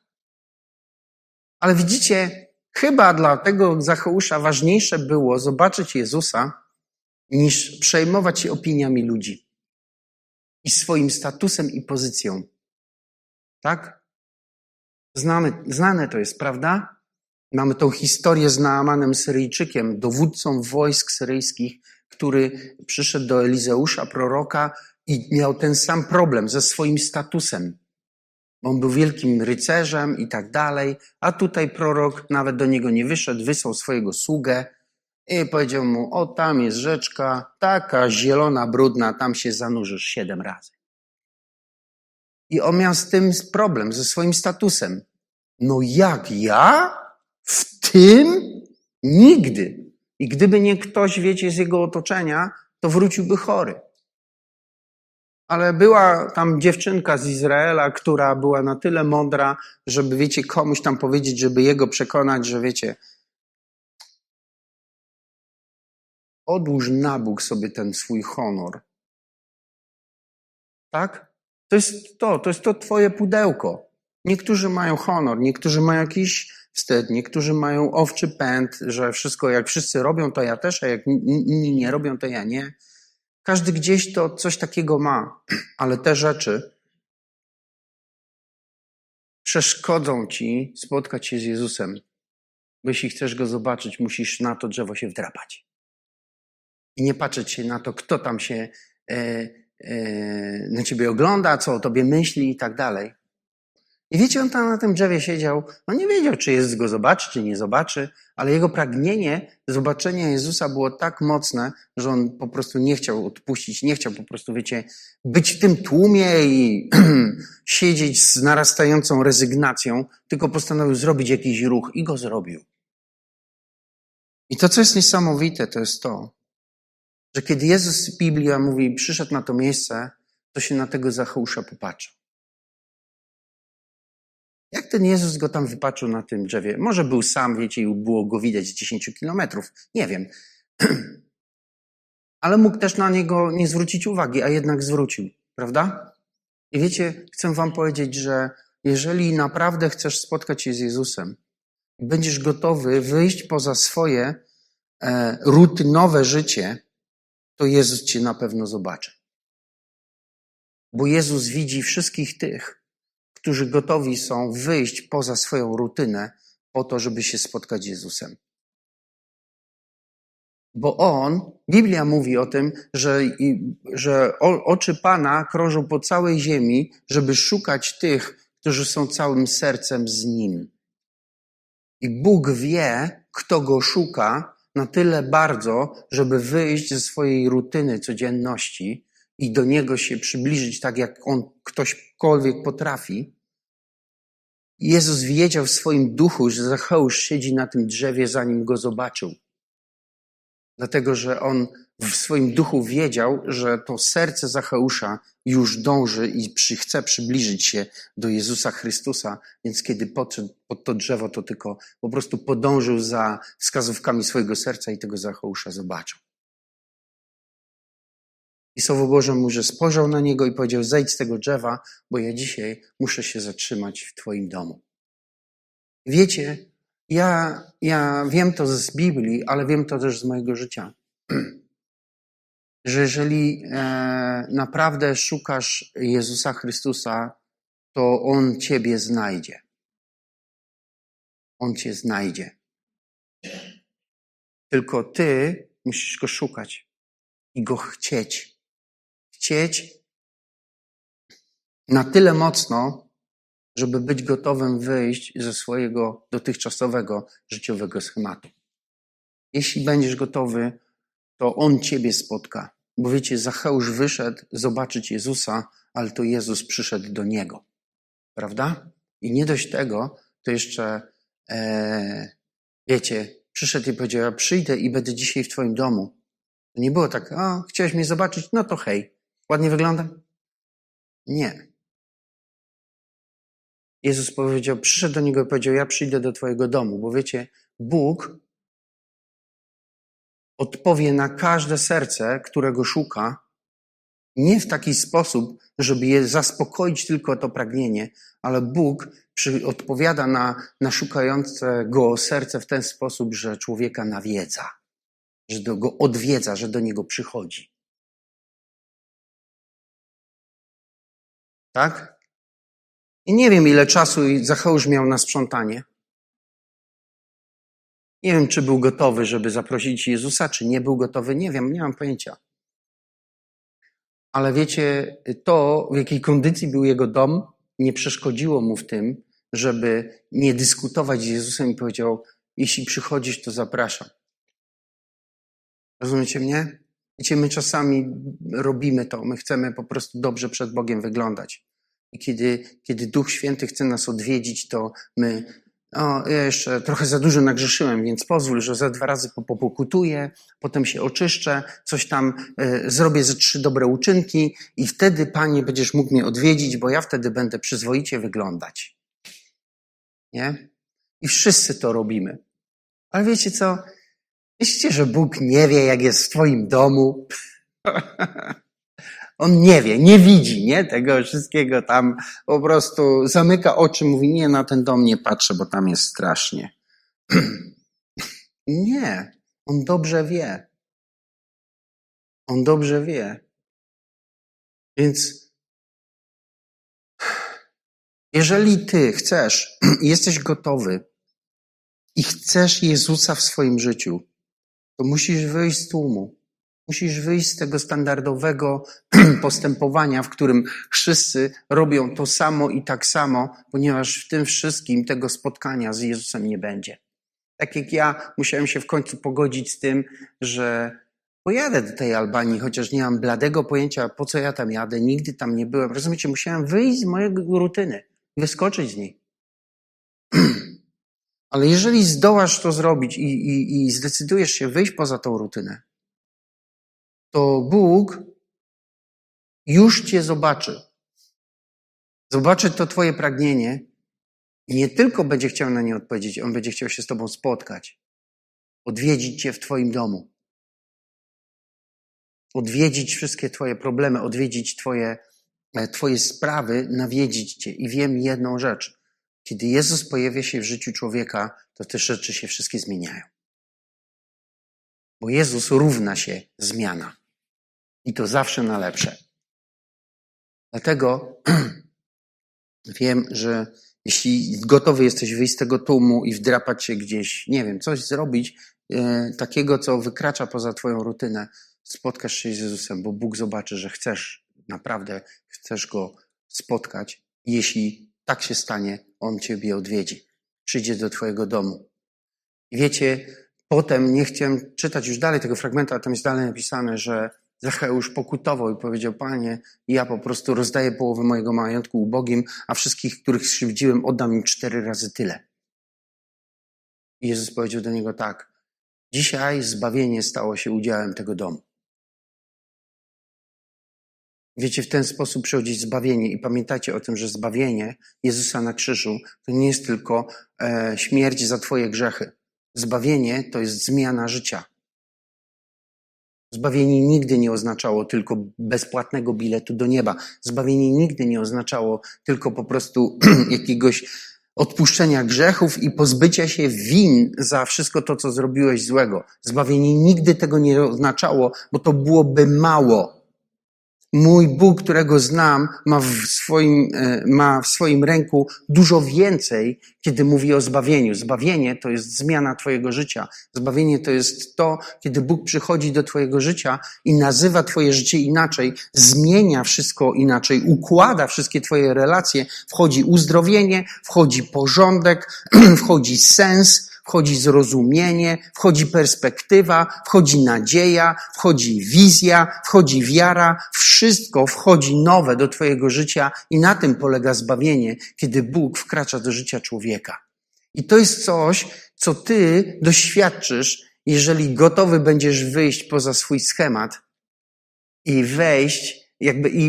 Ale widzicie, Chyba dla tego Zacheusza ważniejsze było zobaczyć Jezusa, niż przejmować się opiniami ludzi i swoim statusem i pozycją. Tak? Znane, znane to jest, prawda? Mamy tą historię z Naamanem Syryjczykiem, dowódcą wojsk syryjskich, który przyszedł do Elizeusza, proroka, i miał ten sam problem ze swoim statusem. On był wielkim rycerzem i tak dalej, a tutaj prorok nawet do niego nie wyszedł, wysłał swojego sługę i powiedział mu, o tam jest rzeczka, taka zielona, brudna, tam się zanurzysz siedem razy. I on miał z tym problem, ze swoim statusem. No jak ja? W tym? Nigdy. I gdyby nie ktoś, wiecie, z jego otoczenia, to wróciłby chory. Ale była tam dziewczynka z Izraela, która była na tyle mądra, żeby, wiecie, komuś tam powiedzieć, żeby jego przekonać, że wiecie, odłóż na Bóg sobie ten swój honor. Tak? To jest to, to jest to twoje pudełko. Niektórzy mają honor, niektórzy mają jakiś wstyd, niektórzy mają owczy pęd, że wszystko jak wszyscy robią, to ja też, a jak inni nie robią, to ja nie. Każdy gdzieś to coś takiego ma, ale te rzeczy przeszkodzą ci spotkać się z Jezusem. Bo jeśli chcesz go zobaczyć, musisz na to drzewo się wdrapać. I nie patrzeć się na to, kto tam się e, e, na ciebie ogląda, co o tobie myśli i tak dalej. I wiecie, on tam na tym drzewie siedział, on nie wiedział, czy Jezus go zobaczy, czy nie zobaczy, ale jego pragnienie zobaczenia Jezusa było tak mocne, że on po prostu nie chciał odpuścić, nie chciał po prostu, wiecie, być w tym tłumie i siedzieć z narastającą rezygnacją, tylko postanowił zrobić jakiś ruch i go zrobił. I to, co jest niesamowite, to jest to, że kiedy Jezus, Biblia mówi, przyszedł na to miejsce, to się na tego Zacheusza popatrzył. Jak ten Jezus go tam wypatrzył na tym drzewie? Może był sam, wiecie, i było go widać z 10 kilometrów. Nie wiem. Ale mógł też na niego nie zwrócić uwagi, a jednak zwrócił, prawda? I wiecie, chcę wam powiedzieć, że jeżeli naprawdę chcesz spotkać się z Jezusem, będziesz gotowy wyjść poza swoje e, rutynowe życie, to Jezus cię na pewno zobaczy. Bo Jezus widzi wszystkich tych, którzy gotowi są wyjść poza swoją rutynę po to, żeby się spotkać z Jezusem. Bo On, Biblia mówi o tym, że, że oczy Pana krążą po całej ziemi, żeby szukać tych, którzy są całym sercem z Nim. I Bóg wie, kto Go szuka na tyle bardzo, żeby wyjść ze swojej rutyny codzienności i do Niego się przybliżyć tak, jak On ktośkolwiek potrafi. Jezus wiedział w swoim duchu, że Zacheusz siedzi na tym drzewie, zanim go zobaczył. Dlatego, że on w swoim duchu wiedział, że to serce Zacheusza już dąży i przy, chce przybliżyć się do Jezusa Chrystusa, więc kiedy podszedł pod to drzewo, to tylko po prostu podążył za wskazówkami swojego serca i tego Zacheusza zobaczył. I Słowo Boże mu, że spojrzał na niego i powiedział: Zejdź z tego drzewa, bo ja dzisiaj muszę się zatrzymać w Twoim domu. Wiecie, ja, ja wiem to z Biblii, ale wiem to też z mojego życia. Że jeżeli e, naprawdę szukasz Jezusa Chrystusa, to On Ciebie znajdzie. On Cię znajdzie. Tylko Ty musisz Go szukać i Go chcieć chcieć na tyle mocno, żeby być gotowym wyjść ze swojego dotychczasowego życiowego schematu. Jeśli będziesz gotowy, to On Ciebie spotka. Bo wiecie, Zacheusz wyszedł zobaczyć Jezusa, ale to Jezus przyszedł do Niego. Prawda? I nie dość tego, to jeszcze, e, wiecie, przyszedł i powiedział, ja przyjdę i będę dzisiaj w Twoim domu. To nie było tak, a, chciałeś mnie zobaczyć? No to hej. Ładnie wyglądam? Nie. Jezus powiedział, przyszedł do niego i powiedział: Ja przyjdę do Twojego domu, bo wiecie, Bóg odpowie na każde serce, którego szuka, nie w taki sposób, żeby je zaspokoić tylko to pragnienie, ale Bóg przy, odpowiada na, na szukające go serce w ten sposób, że człowieka nawiedza, że do go odwiedza, że do niego przychodzi. Tak? I nie wiem, ile czasu Zacheusz miał na sprzątanie. Nie wiem, czy był gotowy, żeby zaprosić Jezusa, czy nie był gotowy. Nie wiem, nie mam pojęcia. Ale wiecie, to, w jakiej kondycji był jego dom, nie przeszkodziło mu w tym, żeby nie dyskutować z Jezusem i powiedział: Jeśli przychodzisz, to zapraszam. Rozumiecie mnie? Wiecie, my czasami robimy to, my chcemy po prostu dobrze przed Bogiem wyglądać. I kiedy, kiedy Duch Święty chce nas odwiedzić, to my, o, ja jeszcze trochę za dużo nagrzeszyłem, więc pozwól, że za dwa razy popokutuję, potem się oczyszczę, coś tam y, zrobię ze trzy dobre uczynki i wtedy, Panie, będziesz mógł mnie odwiedzić, bo ja wtedy będę przyzwoicie wyglądać. Nie? I wszyscy to robimy. Ale wiecie co? Myślicie, że Bóg nie wie, jak jest w Twoim domu? On nie wie, nie widzi, nie? Tego wszystkiego tam po prostu zamyka oczy, mówi, nie, na ten dom nie patrzę, bo tam jest strasznie. nie. On dobrze wie. On dobrze wie. Więc jeżeli ty chcesz, jesteś gotowy i chcesz Jezusa w swoim życiu, to musisz wyjść z tłumu. Musisz wyjść z tego standardowego postępowania, w którym wszyscy robią to samo i tak samo, ponieważ w tym wszystkim tego spotkania z Jezusem nie będzie. Tak jak ja musiałem się w końcu pogodzić z tym, że pojadę do tej Albanii, chociaż nie mam bladego pojęcia, po co ja tam jadę, nigdy tam nie byłem. Rozumiecie, musiałem wyjść z mojej rutyny, wyskoczyć z niej. Ale jeżeli zdołasz to zrobić i, i, i zdecydujesz się wyjść poza tą rutynę, to Bóg już cię zobaczy. Zobaczy to twoje pragnienie i nie tylko będzie chciał na nie odpowiedzieć, on będzie chciał się z tobą spotkać, odwiedzić cię w twoim domu, odwiedzić wszystkie twoje problemy, odwiedzić twoje, e, twoje sprawy, nawiedzić cię. I wiem jedną rzecz. Kiedy Jezus pojawia się w życiu człowieka, to te rzeczy się wszystkie zmieniają. Bo Jezus równa się zmiana. I to zawsze na lepsze. Dlatego wiem, że jeśli gotowy jesteś wyjść z tego tłumu i wdrapać się gdzieś, nie wiem, coś zrobić e, takiego, co wykracza poza Twoją rutynę, spotkasz się z Jezusem, bo Bóg zobaczy, że chcesz, naprawdę chcesz Go spotkać. Jeśli tak się stanie, On Ciebie odwiedzi. Przyjdzie do Twojego domu. I wiecie, potem nie chciałem czytać już dalej tego fragmentu, a tam jest dalej napisane, że Zacheusz pokutował i powiedział, Panie, ja po prostu rozdaję połowę mojego majątku ubogim, a wszystkich, których skrzywdziłem, oddam im cztery razy tyle. I Jezus powiedział do niego tak, dzisiaj zbawienie stało się udziałem tego domu. Wiecie, w ten sposób przychodzi zbawienie i pamiętajcie o tym, że zbawienie Jezusa na krzyżu to nie jest tylko e, śmierć za Twoje grzechy. Zbawienie to jest zmiana życia. Zbawienie nigdy nie oznaczało tylko bezpłatnego biletu do nieba. Zbawienie nigdy nie oznaczało tylko po prostu jakiegoś odpuszczenia grzechów i pozbycia się win za wszystko to, co zrobiłeś złego. Zbawienie nigdy tego nie oznaczało, bo to byłoby mało. Mój Bóg, którego znam, ma w, swoim, e, ma w swoim ręku dużo więcej, kiedy mówi o zbawieniu. Zbawienie to jest zmiana Twojego życia. Zbawienie to jest to, kiedy Bóg przychodzi do Twojego życia i nazywa Twoje życie inaczej, zmienia wszystko inaczej, układa wszystkie Twoje relacje. Wchodzi uzdrowienie, wchodzi porządek, wchodzi sens, wchodzi zrozumienie, wchodzi perspektywa, wchodzi nadzieja, wchodzi wizja, wchodzi wiara, wszystko wchodzi nowe do Twojego życia i na tym polega zbawienie, kiedy Bóg wkracza do życia człowieka. I to jest coś, co Ty doświadczysz, jeżeli gotowy będziesz wyjść poza swój schemat i wejść, jakby i,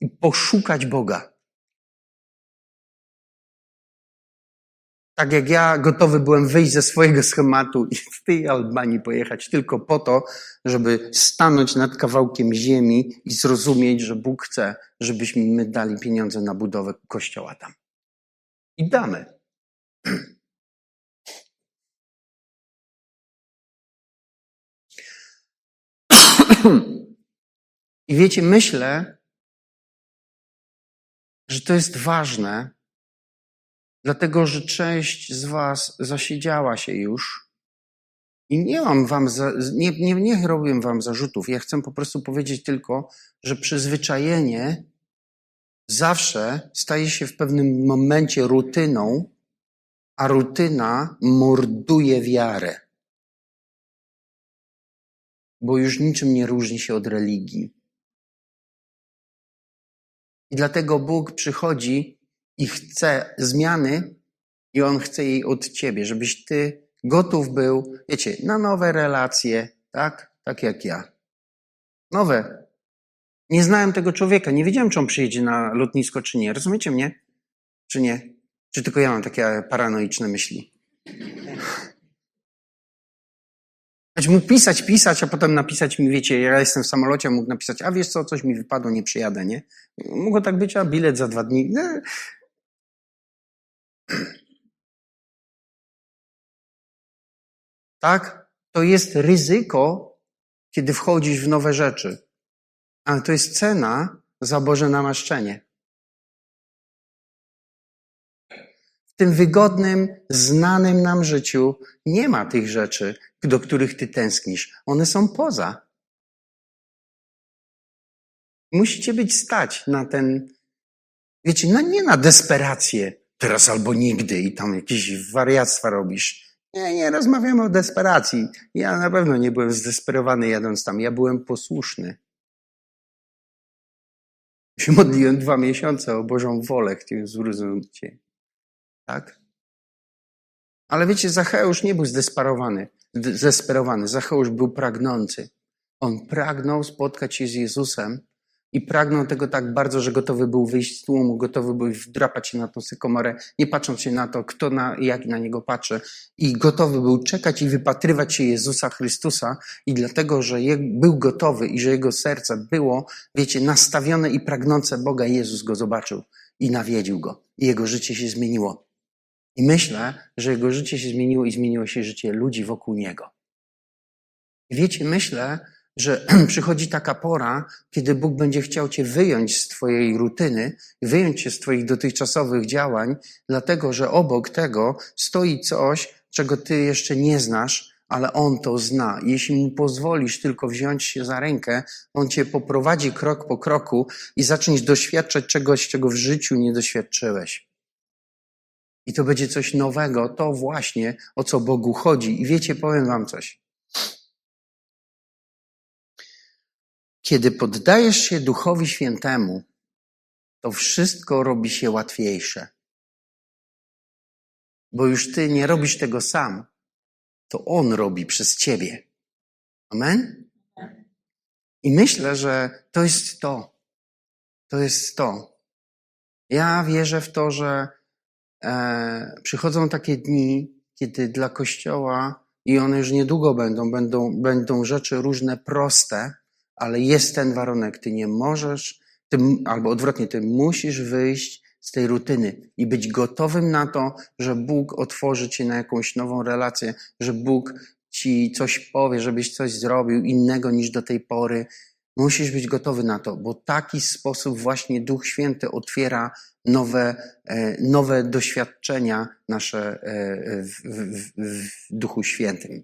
i poszukać Boga. Tak jak ja gotowy byłem wyjść ze swojego schematu i w tej Albanii pojechać tylko po to, żeby stanąć nad kawałkiem ziemi i zrozumieć, że Bóg chce, żebyśmy my dali pieniądze na budowę kościoła tam. I damy. I wiecie, myślę, że to jest ważne, dlatego że część z Was zasiedziała się już i nie mam wam, za, nie, nie, nie robię wam zarzutów. Ja chcę po prostu powiedzieć tylko, że przyzwyczajenie zawsze staje się w pewnym momencie rutyną, a rutyna morduje wiarę. Bo już niczym nie różni się od religii. I dlatego Bóg przychodzi i chce zmiany, i On chce jej od ciebie, żebyś ty gotów był, wiecie, na nowe relacje, tak? Tak jak ja. Nowe. Nie znałem tego człowieka, nie wiedziałem, czy on przyjedzie na lotnisko, czy nie. Rozumiecie mnie? Czy nie? Czy tylko ja mam takie paranoiczne myśli? Choć mógł pisać, pisać, a potem napisać mi, wiecie, ja jestem w samolocie, mógł napisać, a wiesz co, coś mi wypadło, nie przyjadę, nie? Mogło tak być, a bilet za dwa dni. Tak? To jest ryzyko, kiedy wchodzisz w nowe rzeczy. Ale to jest cena za Boże namaszczenie. W tym wygodnym, znanym nam życiu nie ma tych rzeczy, do których ty tęsknisz. One są poza. Musicie być stać na ten, wiecie, no nie na desperację, teraz albo nigdy i tam jakieś wariactwa robisz. Nie, nie, rozmawiamy o desperacji. Ja na pewno nie byłem zdesperowany jadąc tam. Ja byłem posłuszny. Się modliłem dwa miesiące o Bożą wolę, chciałem zrozumieć. Tak? Ale wiecie, Zacheusz nie był zdesperowany. zdesperowany. Zacheusz był pragnący. On pragnął spotkać się z Jezusem i pragnął tego tak bardzo, że gotowy był wyjść z tłumu, gotowy był wdrapać się na tą sykomorę, nie patrząc się na to, kto na, jak na niego patrzy. I gotowy był czekać i wypatrywać się Jezusa Chrystusa i dlatego, że był gotowy i że jego serce było, wiecie, nastawione i pragnące Boga, Jezus go zobaczył i nawiedził go. I jego życie się zmieniło. I myślę, że jego życie się zmieniło i zmieniło się życie ludzi wokół niego. Wiecie, myślę, że przychodzi taka pora, kiedy Bóg będzie chciał Cię wyjąć z Twojej rutyny, wyjąć Cię z Twoich dotychczasowych działań, dlatego że obok tego stoi coś, czego Ty jeszcze nie znasz, ale On to zna. Jeśli Mu pozwolisz tylko wziąć się za rękę, On Cię poprowadzi krok po kroku i zaczniesz doświadczać czegoś, czego w życiu nie doświadczyłeś. I to będzie coś nowego, to właśnie o co Bogu chodzi. I wiecie, powiem Wam coś. Kiedy poddajesz się Duchowi Świętemu, to wszystko robi się łatwiejsze. Bo już ty nie robisz tego sam, to On robi przez ciebie. Amen? I myślę, że to jest to. To jest to. Ja wierzę w to, że e, przychodzą takie dni, kiedy dla Kościoła, i one już niedługo będą, będą, będą rzeczy różne proste, ale jest ten warunek, ty nie możesz, ty, albo odwrotnie, ty musisz wyjść z tej rutyny i być gotowym na to, że Bóg otworzy cię na jakąś nową relację, że Bóg ci coś powie, żebyś coś zrobił innego niż do tej pory. Musisz być gotowy na to, bo taki sposób właśnie Duch Święty otwiera nowe, e, nowe doświadczenia nasze e, w, w, w Duchu Świętym.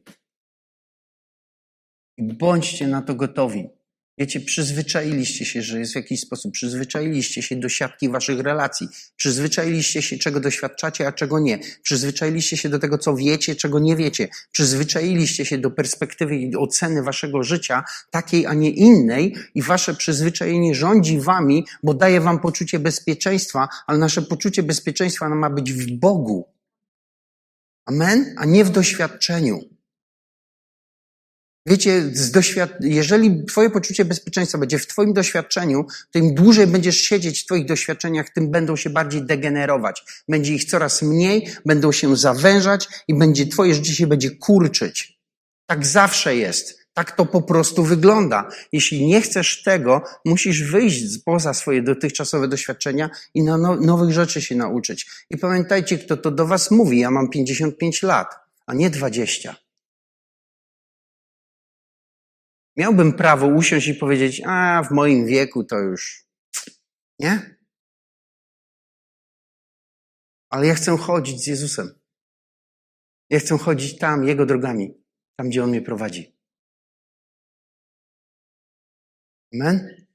Bądźcie na to gotowi. Wiecie, przyzwyczailiście się, że jest w jakiś sposób, przyzwyczailiście się do siatki waszych relacji, przyzwyczailiście się, czego doświadczacie, a czego nie, przyzwyczailiście się do tego, co wiecie, czego nie wiecie, przyzwyczailiście się do perspektywy i oceny waszego życia, takiej, a nie innej, i wasze przyzwyczajenie rządzi wami, bo daje wam poczucie bezpieczeństwa, ale nasze poczucie bezpieczeństwa ma być w Bogu. Amen? A nie w doświadczeniu. Wiecie, jeżeli Twoje poczucie bezpieczeństwa będzie w Twoim doświadczeniu, to im dłużej będziesz siedzieć w Twoich doświadczeniach, tym będą się bardziej degenerować. Będzie ich coraz mniej, będą się zawężać i będzie Twoje życie się będzie kurczyć. Tak zawsze jest. Tak to po prostu wygląda. Jeśli nie chcesz tego, musisz wyjść poza swoje dotychczasowe doświadczenia i na no, nowych rzeczy się nauczyć. I pamiętajcie, kto to do Was mówi. Ja mam 55 lat, a nie 20. Miałbym prawo usiąść i powiedzieć, a w moim wieku to już. Nie? Ale ja chcę chodzić z Jezusem. Ja chcę chodzić tam, Jego drogami, tam, gdzie On mnie prowadzi. Amen?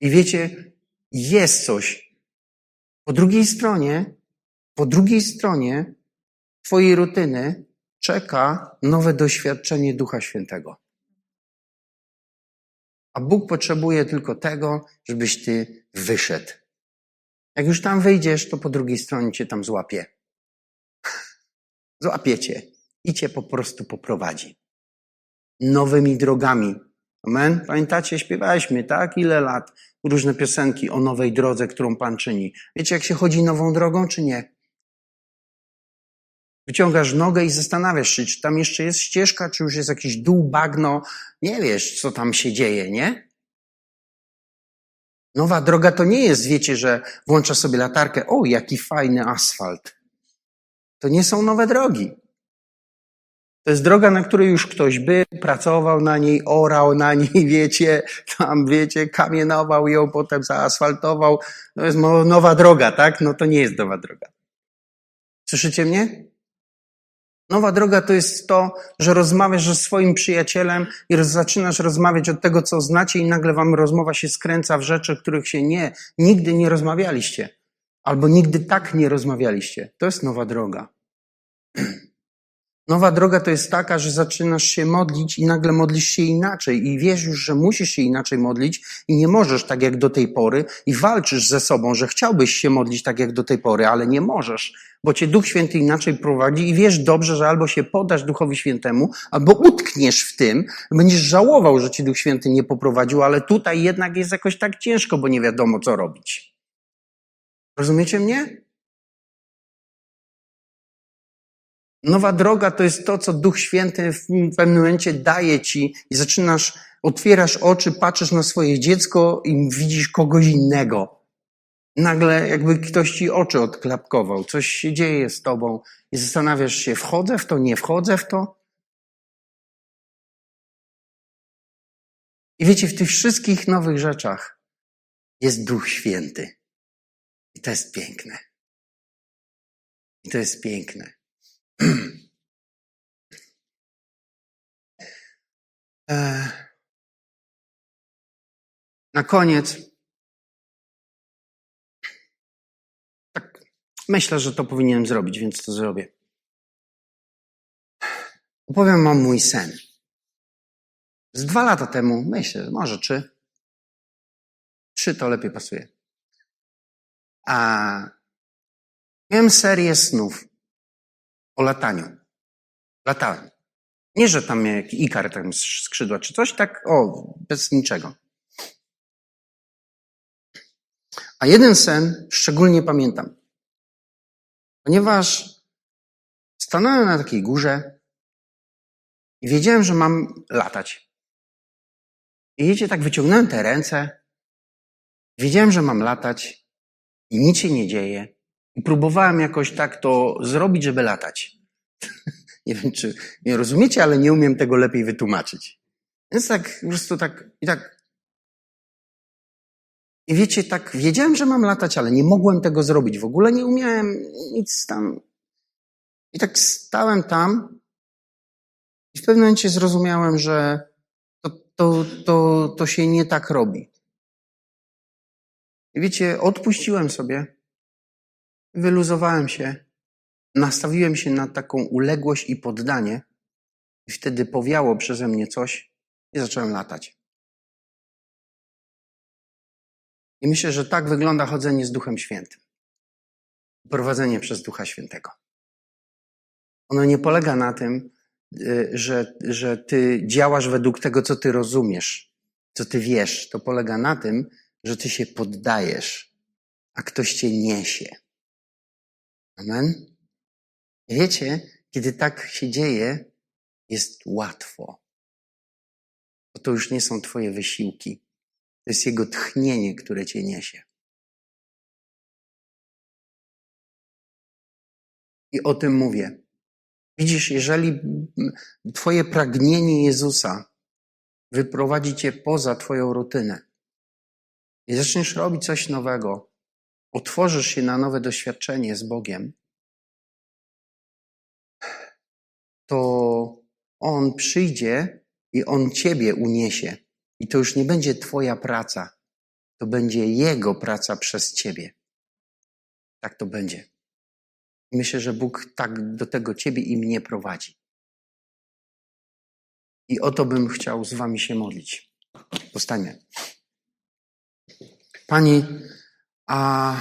I wiecie, jest coś. Po drugiej stronie, po drugiej stronie Twojej rutyny czeka nowe doświadczenie Ducha Świętego. A Bóg potrzebuje tylko tego, żebyś ty wyszedł. Jak już tam wyjdziesz, to po drugiej stronie cię tam złapie. Złapie cię i cię po prostu poprowadzi. Nowymi drogami. Amen? Pamiętacie, śpiewaliśmy, tak? Ile lat? Różne piosenki o nowej drodze, którą Pan czyni. Wiecie, jak się chodzi nową drogą, czy nie? Wyciągasz nogę i zastanawiasz się, czy tam jeszcze jest ścieżka, czy już jest jakiś dół, bagno. Nie wiesz, co tam się dzieje, nie? Nowa droga to nie jest, wiecie, że włącza sobie latarkę, o, jaki fajny asfalt. To nie są nowe drogi. To jest droga, na której już ktoś był, pracował na niej, orał na niej, wiecie, tam, wiecie, kamienował ją, potem zaasfaltował. To jest nowa droga, tak? No to nie jest nowa droga. Słyszycie mnie? Nowa droga to jest to, że rozmawiasz ze swoim przyjacielem i zaczynasz rozmawiać od tego, co znacie i nagle wam rozmowa się skręca w rzeczy, których się nie, nigdy nie rozmawialiście. Albo nigdy tak nie rozmawialiście. To jest nowa droga. Nowa droga to jest taka, że zaczynasz się modlić i nagle modlisz się inaczej i wiesz już, że musisz się inaczej modlić i nie możesz tak jak do tej pory i walczysz ze sobą, że chciałbyś się modlić tak jak do tej pory, ale nie możesz, bo cię Duch Święty inaczej prowadzi i wiesz dobrze, że albo się podasz Duchowi Świętemu, albo utkniesz w tym, będziesz żałował, że ci Duch Święty nie poprowadził, ale tutaj jednak jest jakoś tak ciężko, bo nie wiadomo co robić. Rozumiecie mnie? Nowa droga to jest to, co Duch Święty w pewnym momencie daje ci i zaczynasz, otwierasz oczy, patrzysz na swoje dziecko i widzisz kogoś innego. Nagle jakby ktoś ci oczy odklapkował, coś się dzieje z tobą i zastanawiasz się, wchodzę w to, nie wchodzę w to? I wiecie, w tych wszystkich nowych rzeczach jest Duch Święty. I to jest piękne. I to jest piękne. E, na koniec, tak myślę, że to powinienem zrobić, więc to zrobię. Opowiem wam mój sen. Z dwa lata temu, myślę, może trzy. Trzy to lepiej pasuje. A miałem serię snów o lataniu. Latałem. Nie, że tam jak Ikar tam skrzydła czy coś, tak o, bez niczego. A jeden sen szczególnie pamiętam. Ponieważ stanąłem na takiej górze i wiedziałem, że mam latać. I wiecie, tak wyciągnąłem te ręce, wiedziałem, że mam latać i nic się nie dzieje. Próbowałem jakoś tak to zrobić, żeby latać. nie wiem, czy mnie rozumiecie, ale nie umiem tego lepiej wytłumaczyć. Więc tak, po prostu tak, i tak. I wiecie, tak, wiedziałem, że mam latać, ale nie mogłem tego zrobić. W ogóle nie umiałem nic tam. I tak stałem tam i w pewnym momencie zrozumiałem, że to, to, to, to się nie tak robi. I wiecie, odpuściłem sobie Wyluzowałem się, nastawiłem się na taką uległość i poddanie, i wtedy powiało przeze mnie coś i zacząłem latać. I myślę, że tak wygląda chodzenie z Duchem Świętym. Prowadzenie przez Ducha Świętego. Ono nie polega na tym, y, że, że ty działasz według tego, co ty rozumiesz, co ty wiesz. To polega na tym, że ty się poddajesz, a ktoś cię niesie. Amen. Wiecie, kiedy tak się dzieje, jest łatwo. Bo to już nie są Twoje wysiłki. To jest Jego tchnienie, które Cię niesie. I o tym mówię. Widzisz, jeżeli Twoje pragnienie Jezusa wyprowadzi Cię poza Twoją rutynę i zaczniesz robić coś nowego, otworzysz się na nowe doświadczenie z Bogiem, to On przyjdzie i On ciebie uniesie. I to już nie będzie Twoja praca, to będzie Jego praca przez ciebie. Tak to będzie. Myślę, że Bóg tak do tego ciebie i mnie prowadzi. I o to bym chciał z Wami się modlić. Powstańmy. Pani, a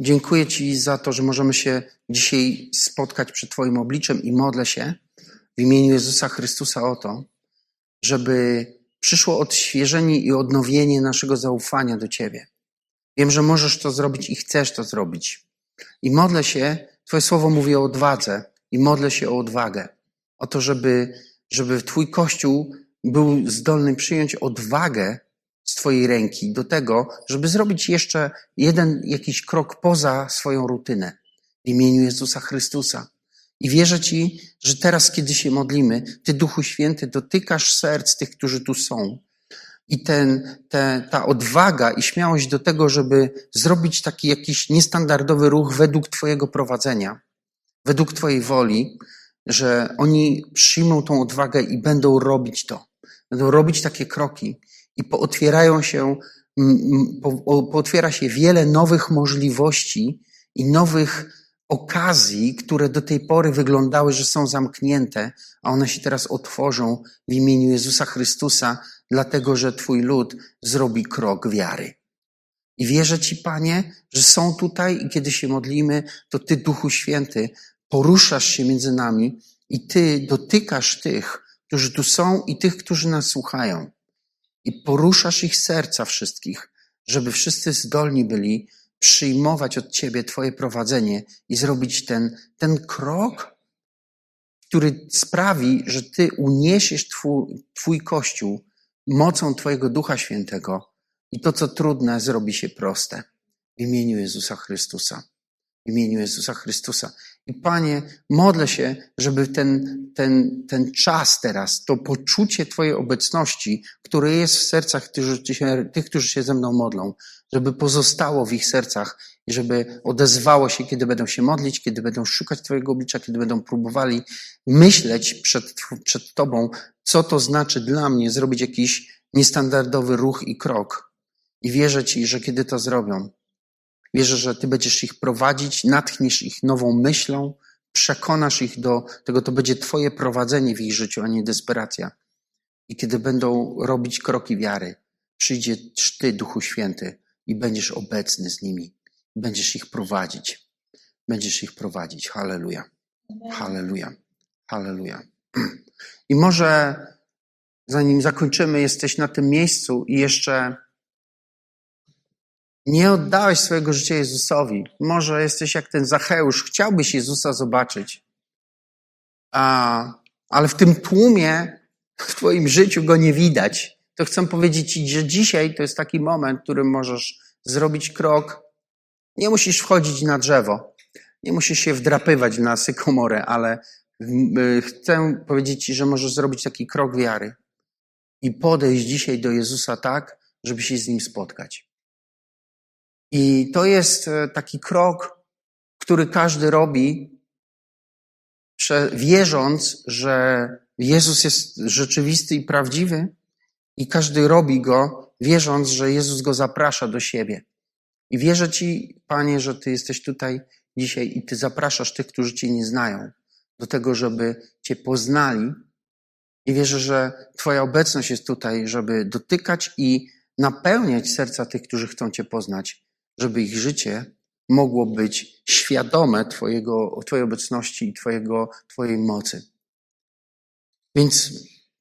dziękuję Ci za to, że możemy się dzisiaj spotkać przed Twoim obliczem i modlę się w imieniu Jezusa Chrystusa o to, żeby przyszło odświeżenie i odnowienie naszego zaufania do Ciebie. Wiem, że możesz to zrobić i chcesz to zrobić. I modlę się Twoje słowo mówi o odwadze i modlę się o odwagę. O to, żeby, żeby Twój Kościół był zdolny przyjąć odwagę z Twojej ręki do tego, żeby zrobić jeszcze jeden jakiś krok poza swoją rutynę w imieniu Jezusa Chrystusa. I wierzę Ci, że teraz, kiedy się modlimy, Ty, Duchu Święty, dotykasz serc tych, którzy tu są. I ten, te, ta odwaga i śmiałość do tego, żeby zrobić taki jakiś niestandardowy ruch według Twojego prowadzenia, według Twojej woli, że oni przyjmą tą odwagę i będą robić to. Będą robić takie kroki i pootwierają się, po, pootwiera się wiele nowych możliwości i nowych okazji, które do tej pory wyglądały, że są zamknięte, a one się teraz otworzą w imieniu Jezusa Chrystusa, dlatego że Twój lud zrobi krok wiary. I wierzę Ci, Panie, że są tutaj i kiedy się modlimy, to Ty, Duchu Święty, poruszasz się między nami i Ty dotykasz tych, którzy tu są i tych, którzy nas słuchają. I poruszasz ich serca wszystkich, żeby wszyscy zdolni byli przyjmować od Ciebie Twoje prowadzenie i zrobić ten, ten krok, który sprawi, że Ty uniesiesz twój, twój Kościół mocą Twojego Ducha Świętego i to, co trudne, zrobi się proste. W imieniu Jezusa Chrystusa. W imieniu Jezusa Chrystusa. I Panie, modlę się, żeby ten, ten, ten czas teraz, to poczucie Twojej obecności, które jest w sercach tych, którzy się ze mną modlą, żeby pozostało w ich sercach i żeby odezwało się, kiedy będą się modlić, kiedy będą szukać Twojego oblicza, kiedy będą próbowali myśleć przed, przed Tobą, co to znaczy dla mnie zrobić jakiś niestandardowy ruch i krok. I wierzę Ci, że kiedy to zrobią, Wierzę, że Ty będziesz ich prowadzić, natchniesz ich nową myślą, przekonasz ich do tego, to będzie Twoje prowadzenie w ich życiu, a nie desperacja. I kiedy będą robić kroki wiary, przyjdziesz Ty, Duchu Święty, i będziesz obecny z nimi. Będziesz ich prowadzić. Będziesz ich prowadzić. Halleluja. Halleluja. Halleluja. I może zanim zakończymy, jesteś na tym miejscu i jeszcze nie oddałeś swojego życia Jezusowi. Może jesteś jak ten Zacheusz, chciałbyś Jezusa zobaczyć, a, ale w tym tłumie w Twoim życiu go nie widać. To chcę powiedzieć Ci, że dzisiaj to jest taki moment, w którym możesz zrobić krok. Nie musisz wchodzić na drzewo, nie musisz się wdrapywać na sykomorę, ale y, chcę powiedzieć Ci, że możesz zrobić taki krok wiary i podejść dzisiaj do Jezusa tak, żeby się z Nim spotkać. I to jest e, taki krok, który każdy robi, wierząc, że Jezus jest rzeczywisty i prawdziwy, i każdy robi go, wierząc, że Jezus go zaprasza do siebie. I wierzę Ci, Panie, że Ty jesteś tutaj dzisiaj i Ty zapraszasz tych, którzy Cię nie znają, do tego, żeby Cię poznali. I wierzę, że Twoja obecność jest tutaj, żeby dotykać i napełniać serca tych, którzy chcą Cię poznać żeby ich życie mogło być świadome Twojego, Twojej obecności i Twojego, Twojej mocy. Więc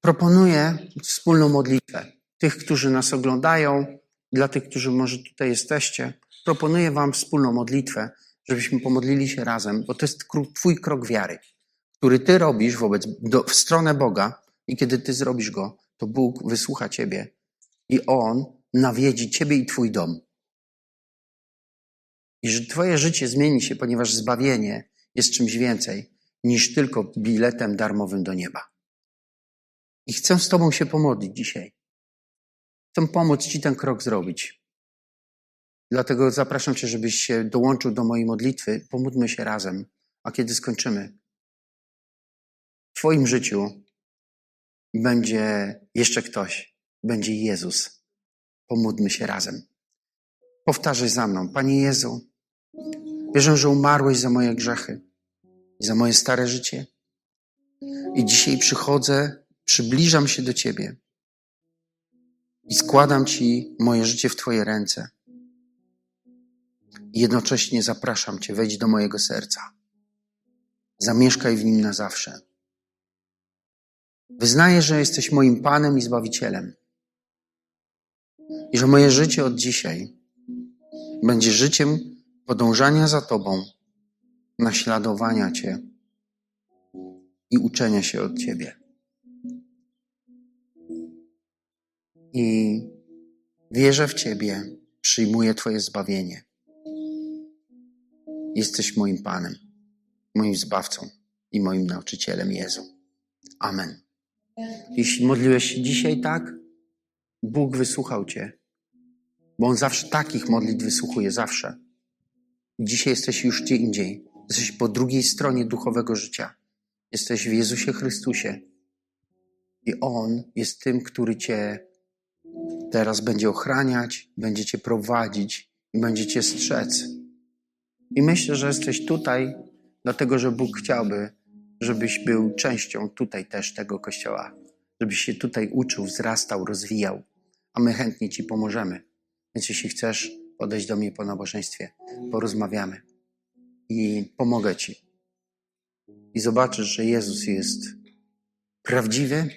proponuję wspólną modlitwę. Tych, którzy nas oglądają, dla tych, którzy może tutaj jesteście, proponuję Wam wspólną modlitwę, żebyśmy pomodlili się razem, bo to jest Twój krok wiary, który Ty robisz wobec, do, w stronę Boga i kiedy Ty zrobisz go, to Bóg wysłucha Ciebie i On nawiedzi Ciebie i Twój dom i że Twoje życie zmieni się, ponieważ zbawienie jest czymś więcej niż tylko biletem darmowym do nieba. I chcę z Tobą się pomodlić dzisiaj. Chcę pomóc Ci ten krok zrobić. Dlatego zapraszam Cię, żebyś się dołączył do mojej modlitwy. Pomódlmy się razem. A kiedy skończymy, w Twoim życiu będzie jeszcze ktoś, będzie Jezus. Pomódlmy się razem. Powtarzaj za mną. Panie Jezu, wierzę, że umarłeś za moje grzechy i za moje stare życie. I dzisiaj przychodzę, przybliżam się do Ciebie i składam Ci moje życie w Twoje ręce. Jednocześnie zapraszam Cię, wejdź do mojego serca. Zamieszkaj w nim na zawsze. Wyznaję, że jesteś moim Panem i Zbawicielem. I że moje życie od dzisiaj będzie życiem podążania za Tobą naśladowania Cię i uczenia się od Ciebie. I wierzę w Ciebie, przyjmuję Twoje zbawienie. Jesteś moim Panem, moim Zbawcą i moim nauczycielem Jezu. Amen. Jeśli modliłeś się dzisiaj tak, Bóg wysłuchał Cię, bo On zawsze takich modlitw wysłuchuje, zawsze. Dzisiaj jesteś już gdzie indziej. Jesteś po drugiej stronie duchowego życia. Jesteś w Jezusie Chrystusie. I On jest tym, który Cię teraz będzie ochraniać, będzie Cię prowadzić i będzie Cię strzec. I myślę, że jesteś tutaj, dlatego że Bóg chciałby, żebyś był częścią tutaj też tego kościoła, żebyś się tutaj uczył, wzrastał, rozwijał, a my chętnie Ci pomożemy. Więc jeśli chcesz podejść do mnie po nabożeństwie, porozmawiamy i pomogę Ci. I zobaczysz, że Jezus jest prawdziwy,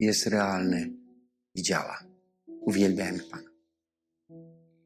jest realny i działa. Uwielbiajmy Pana.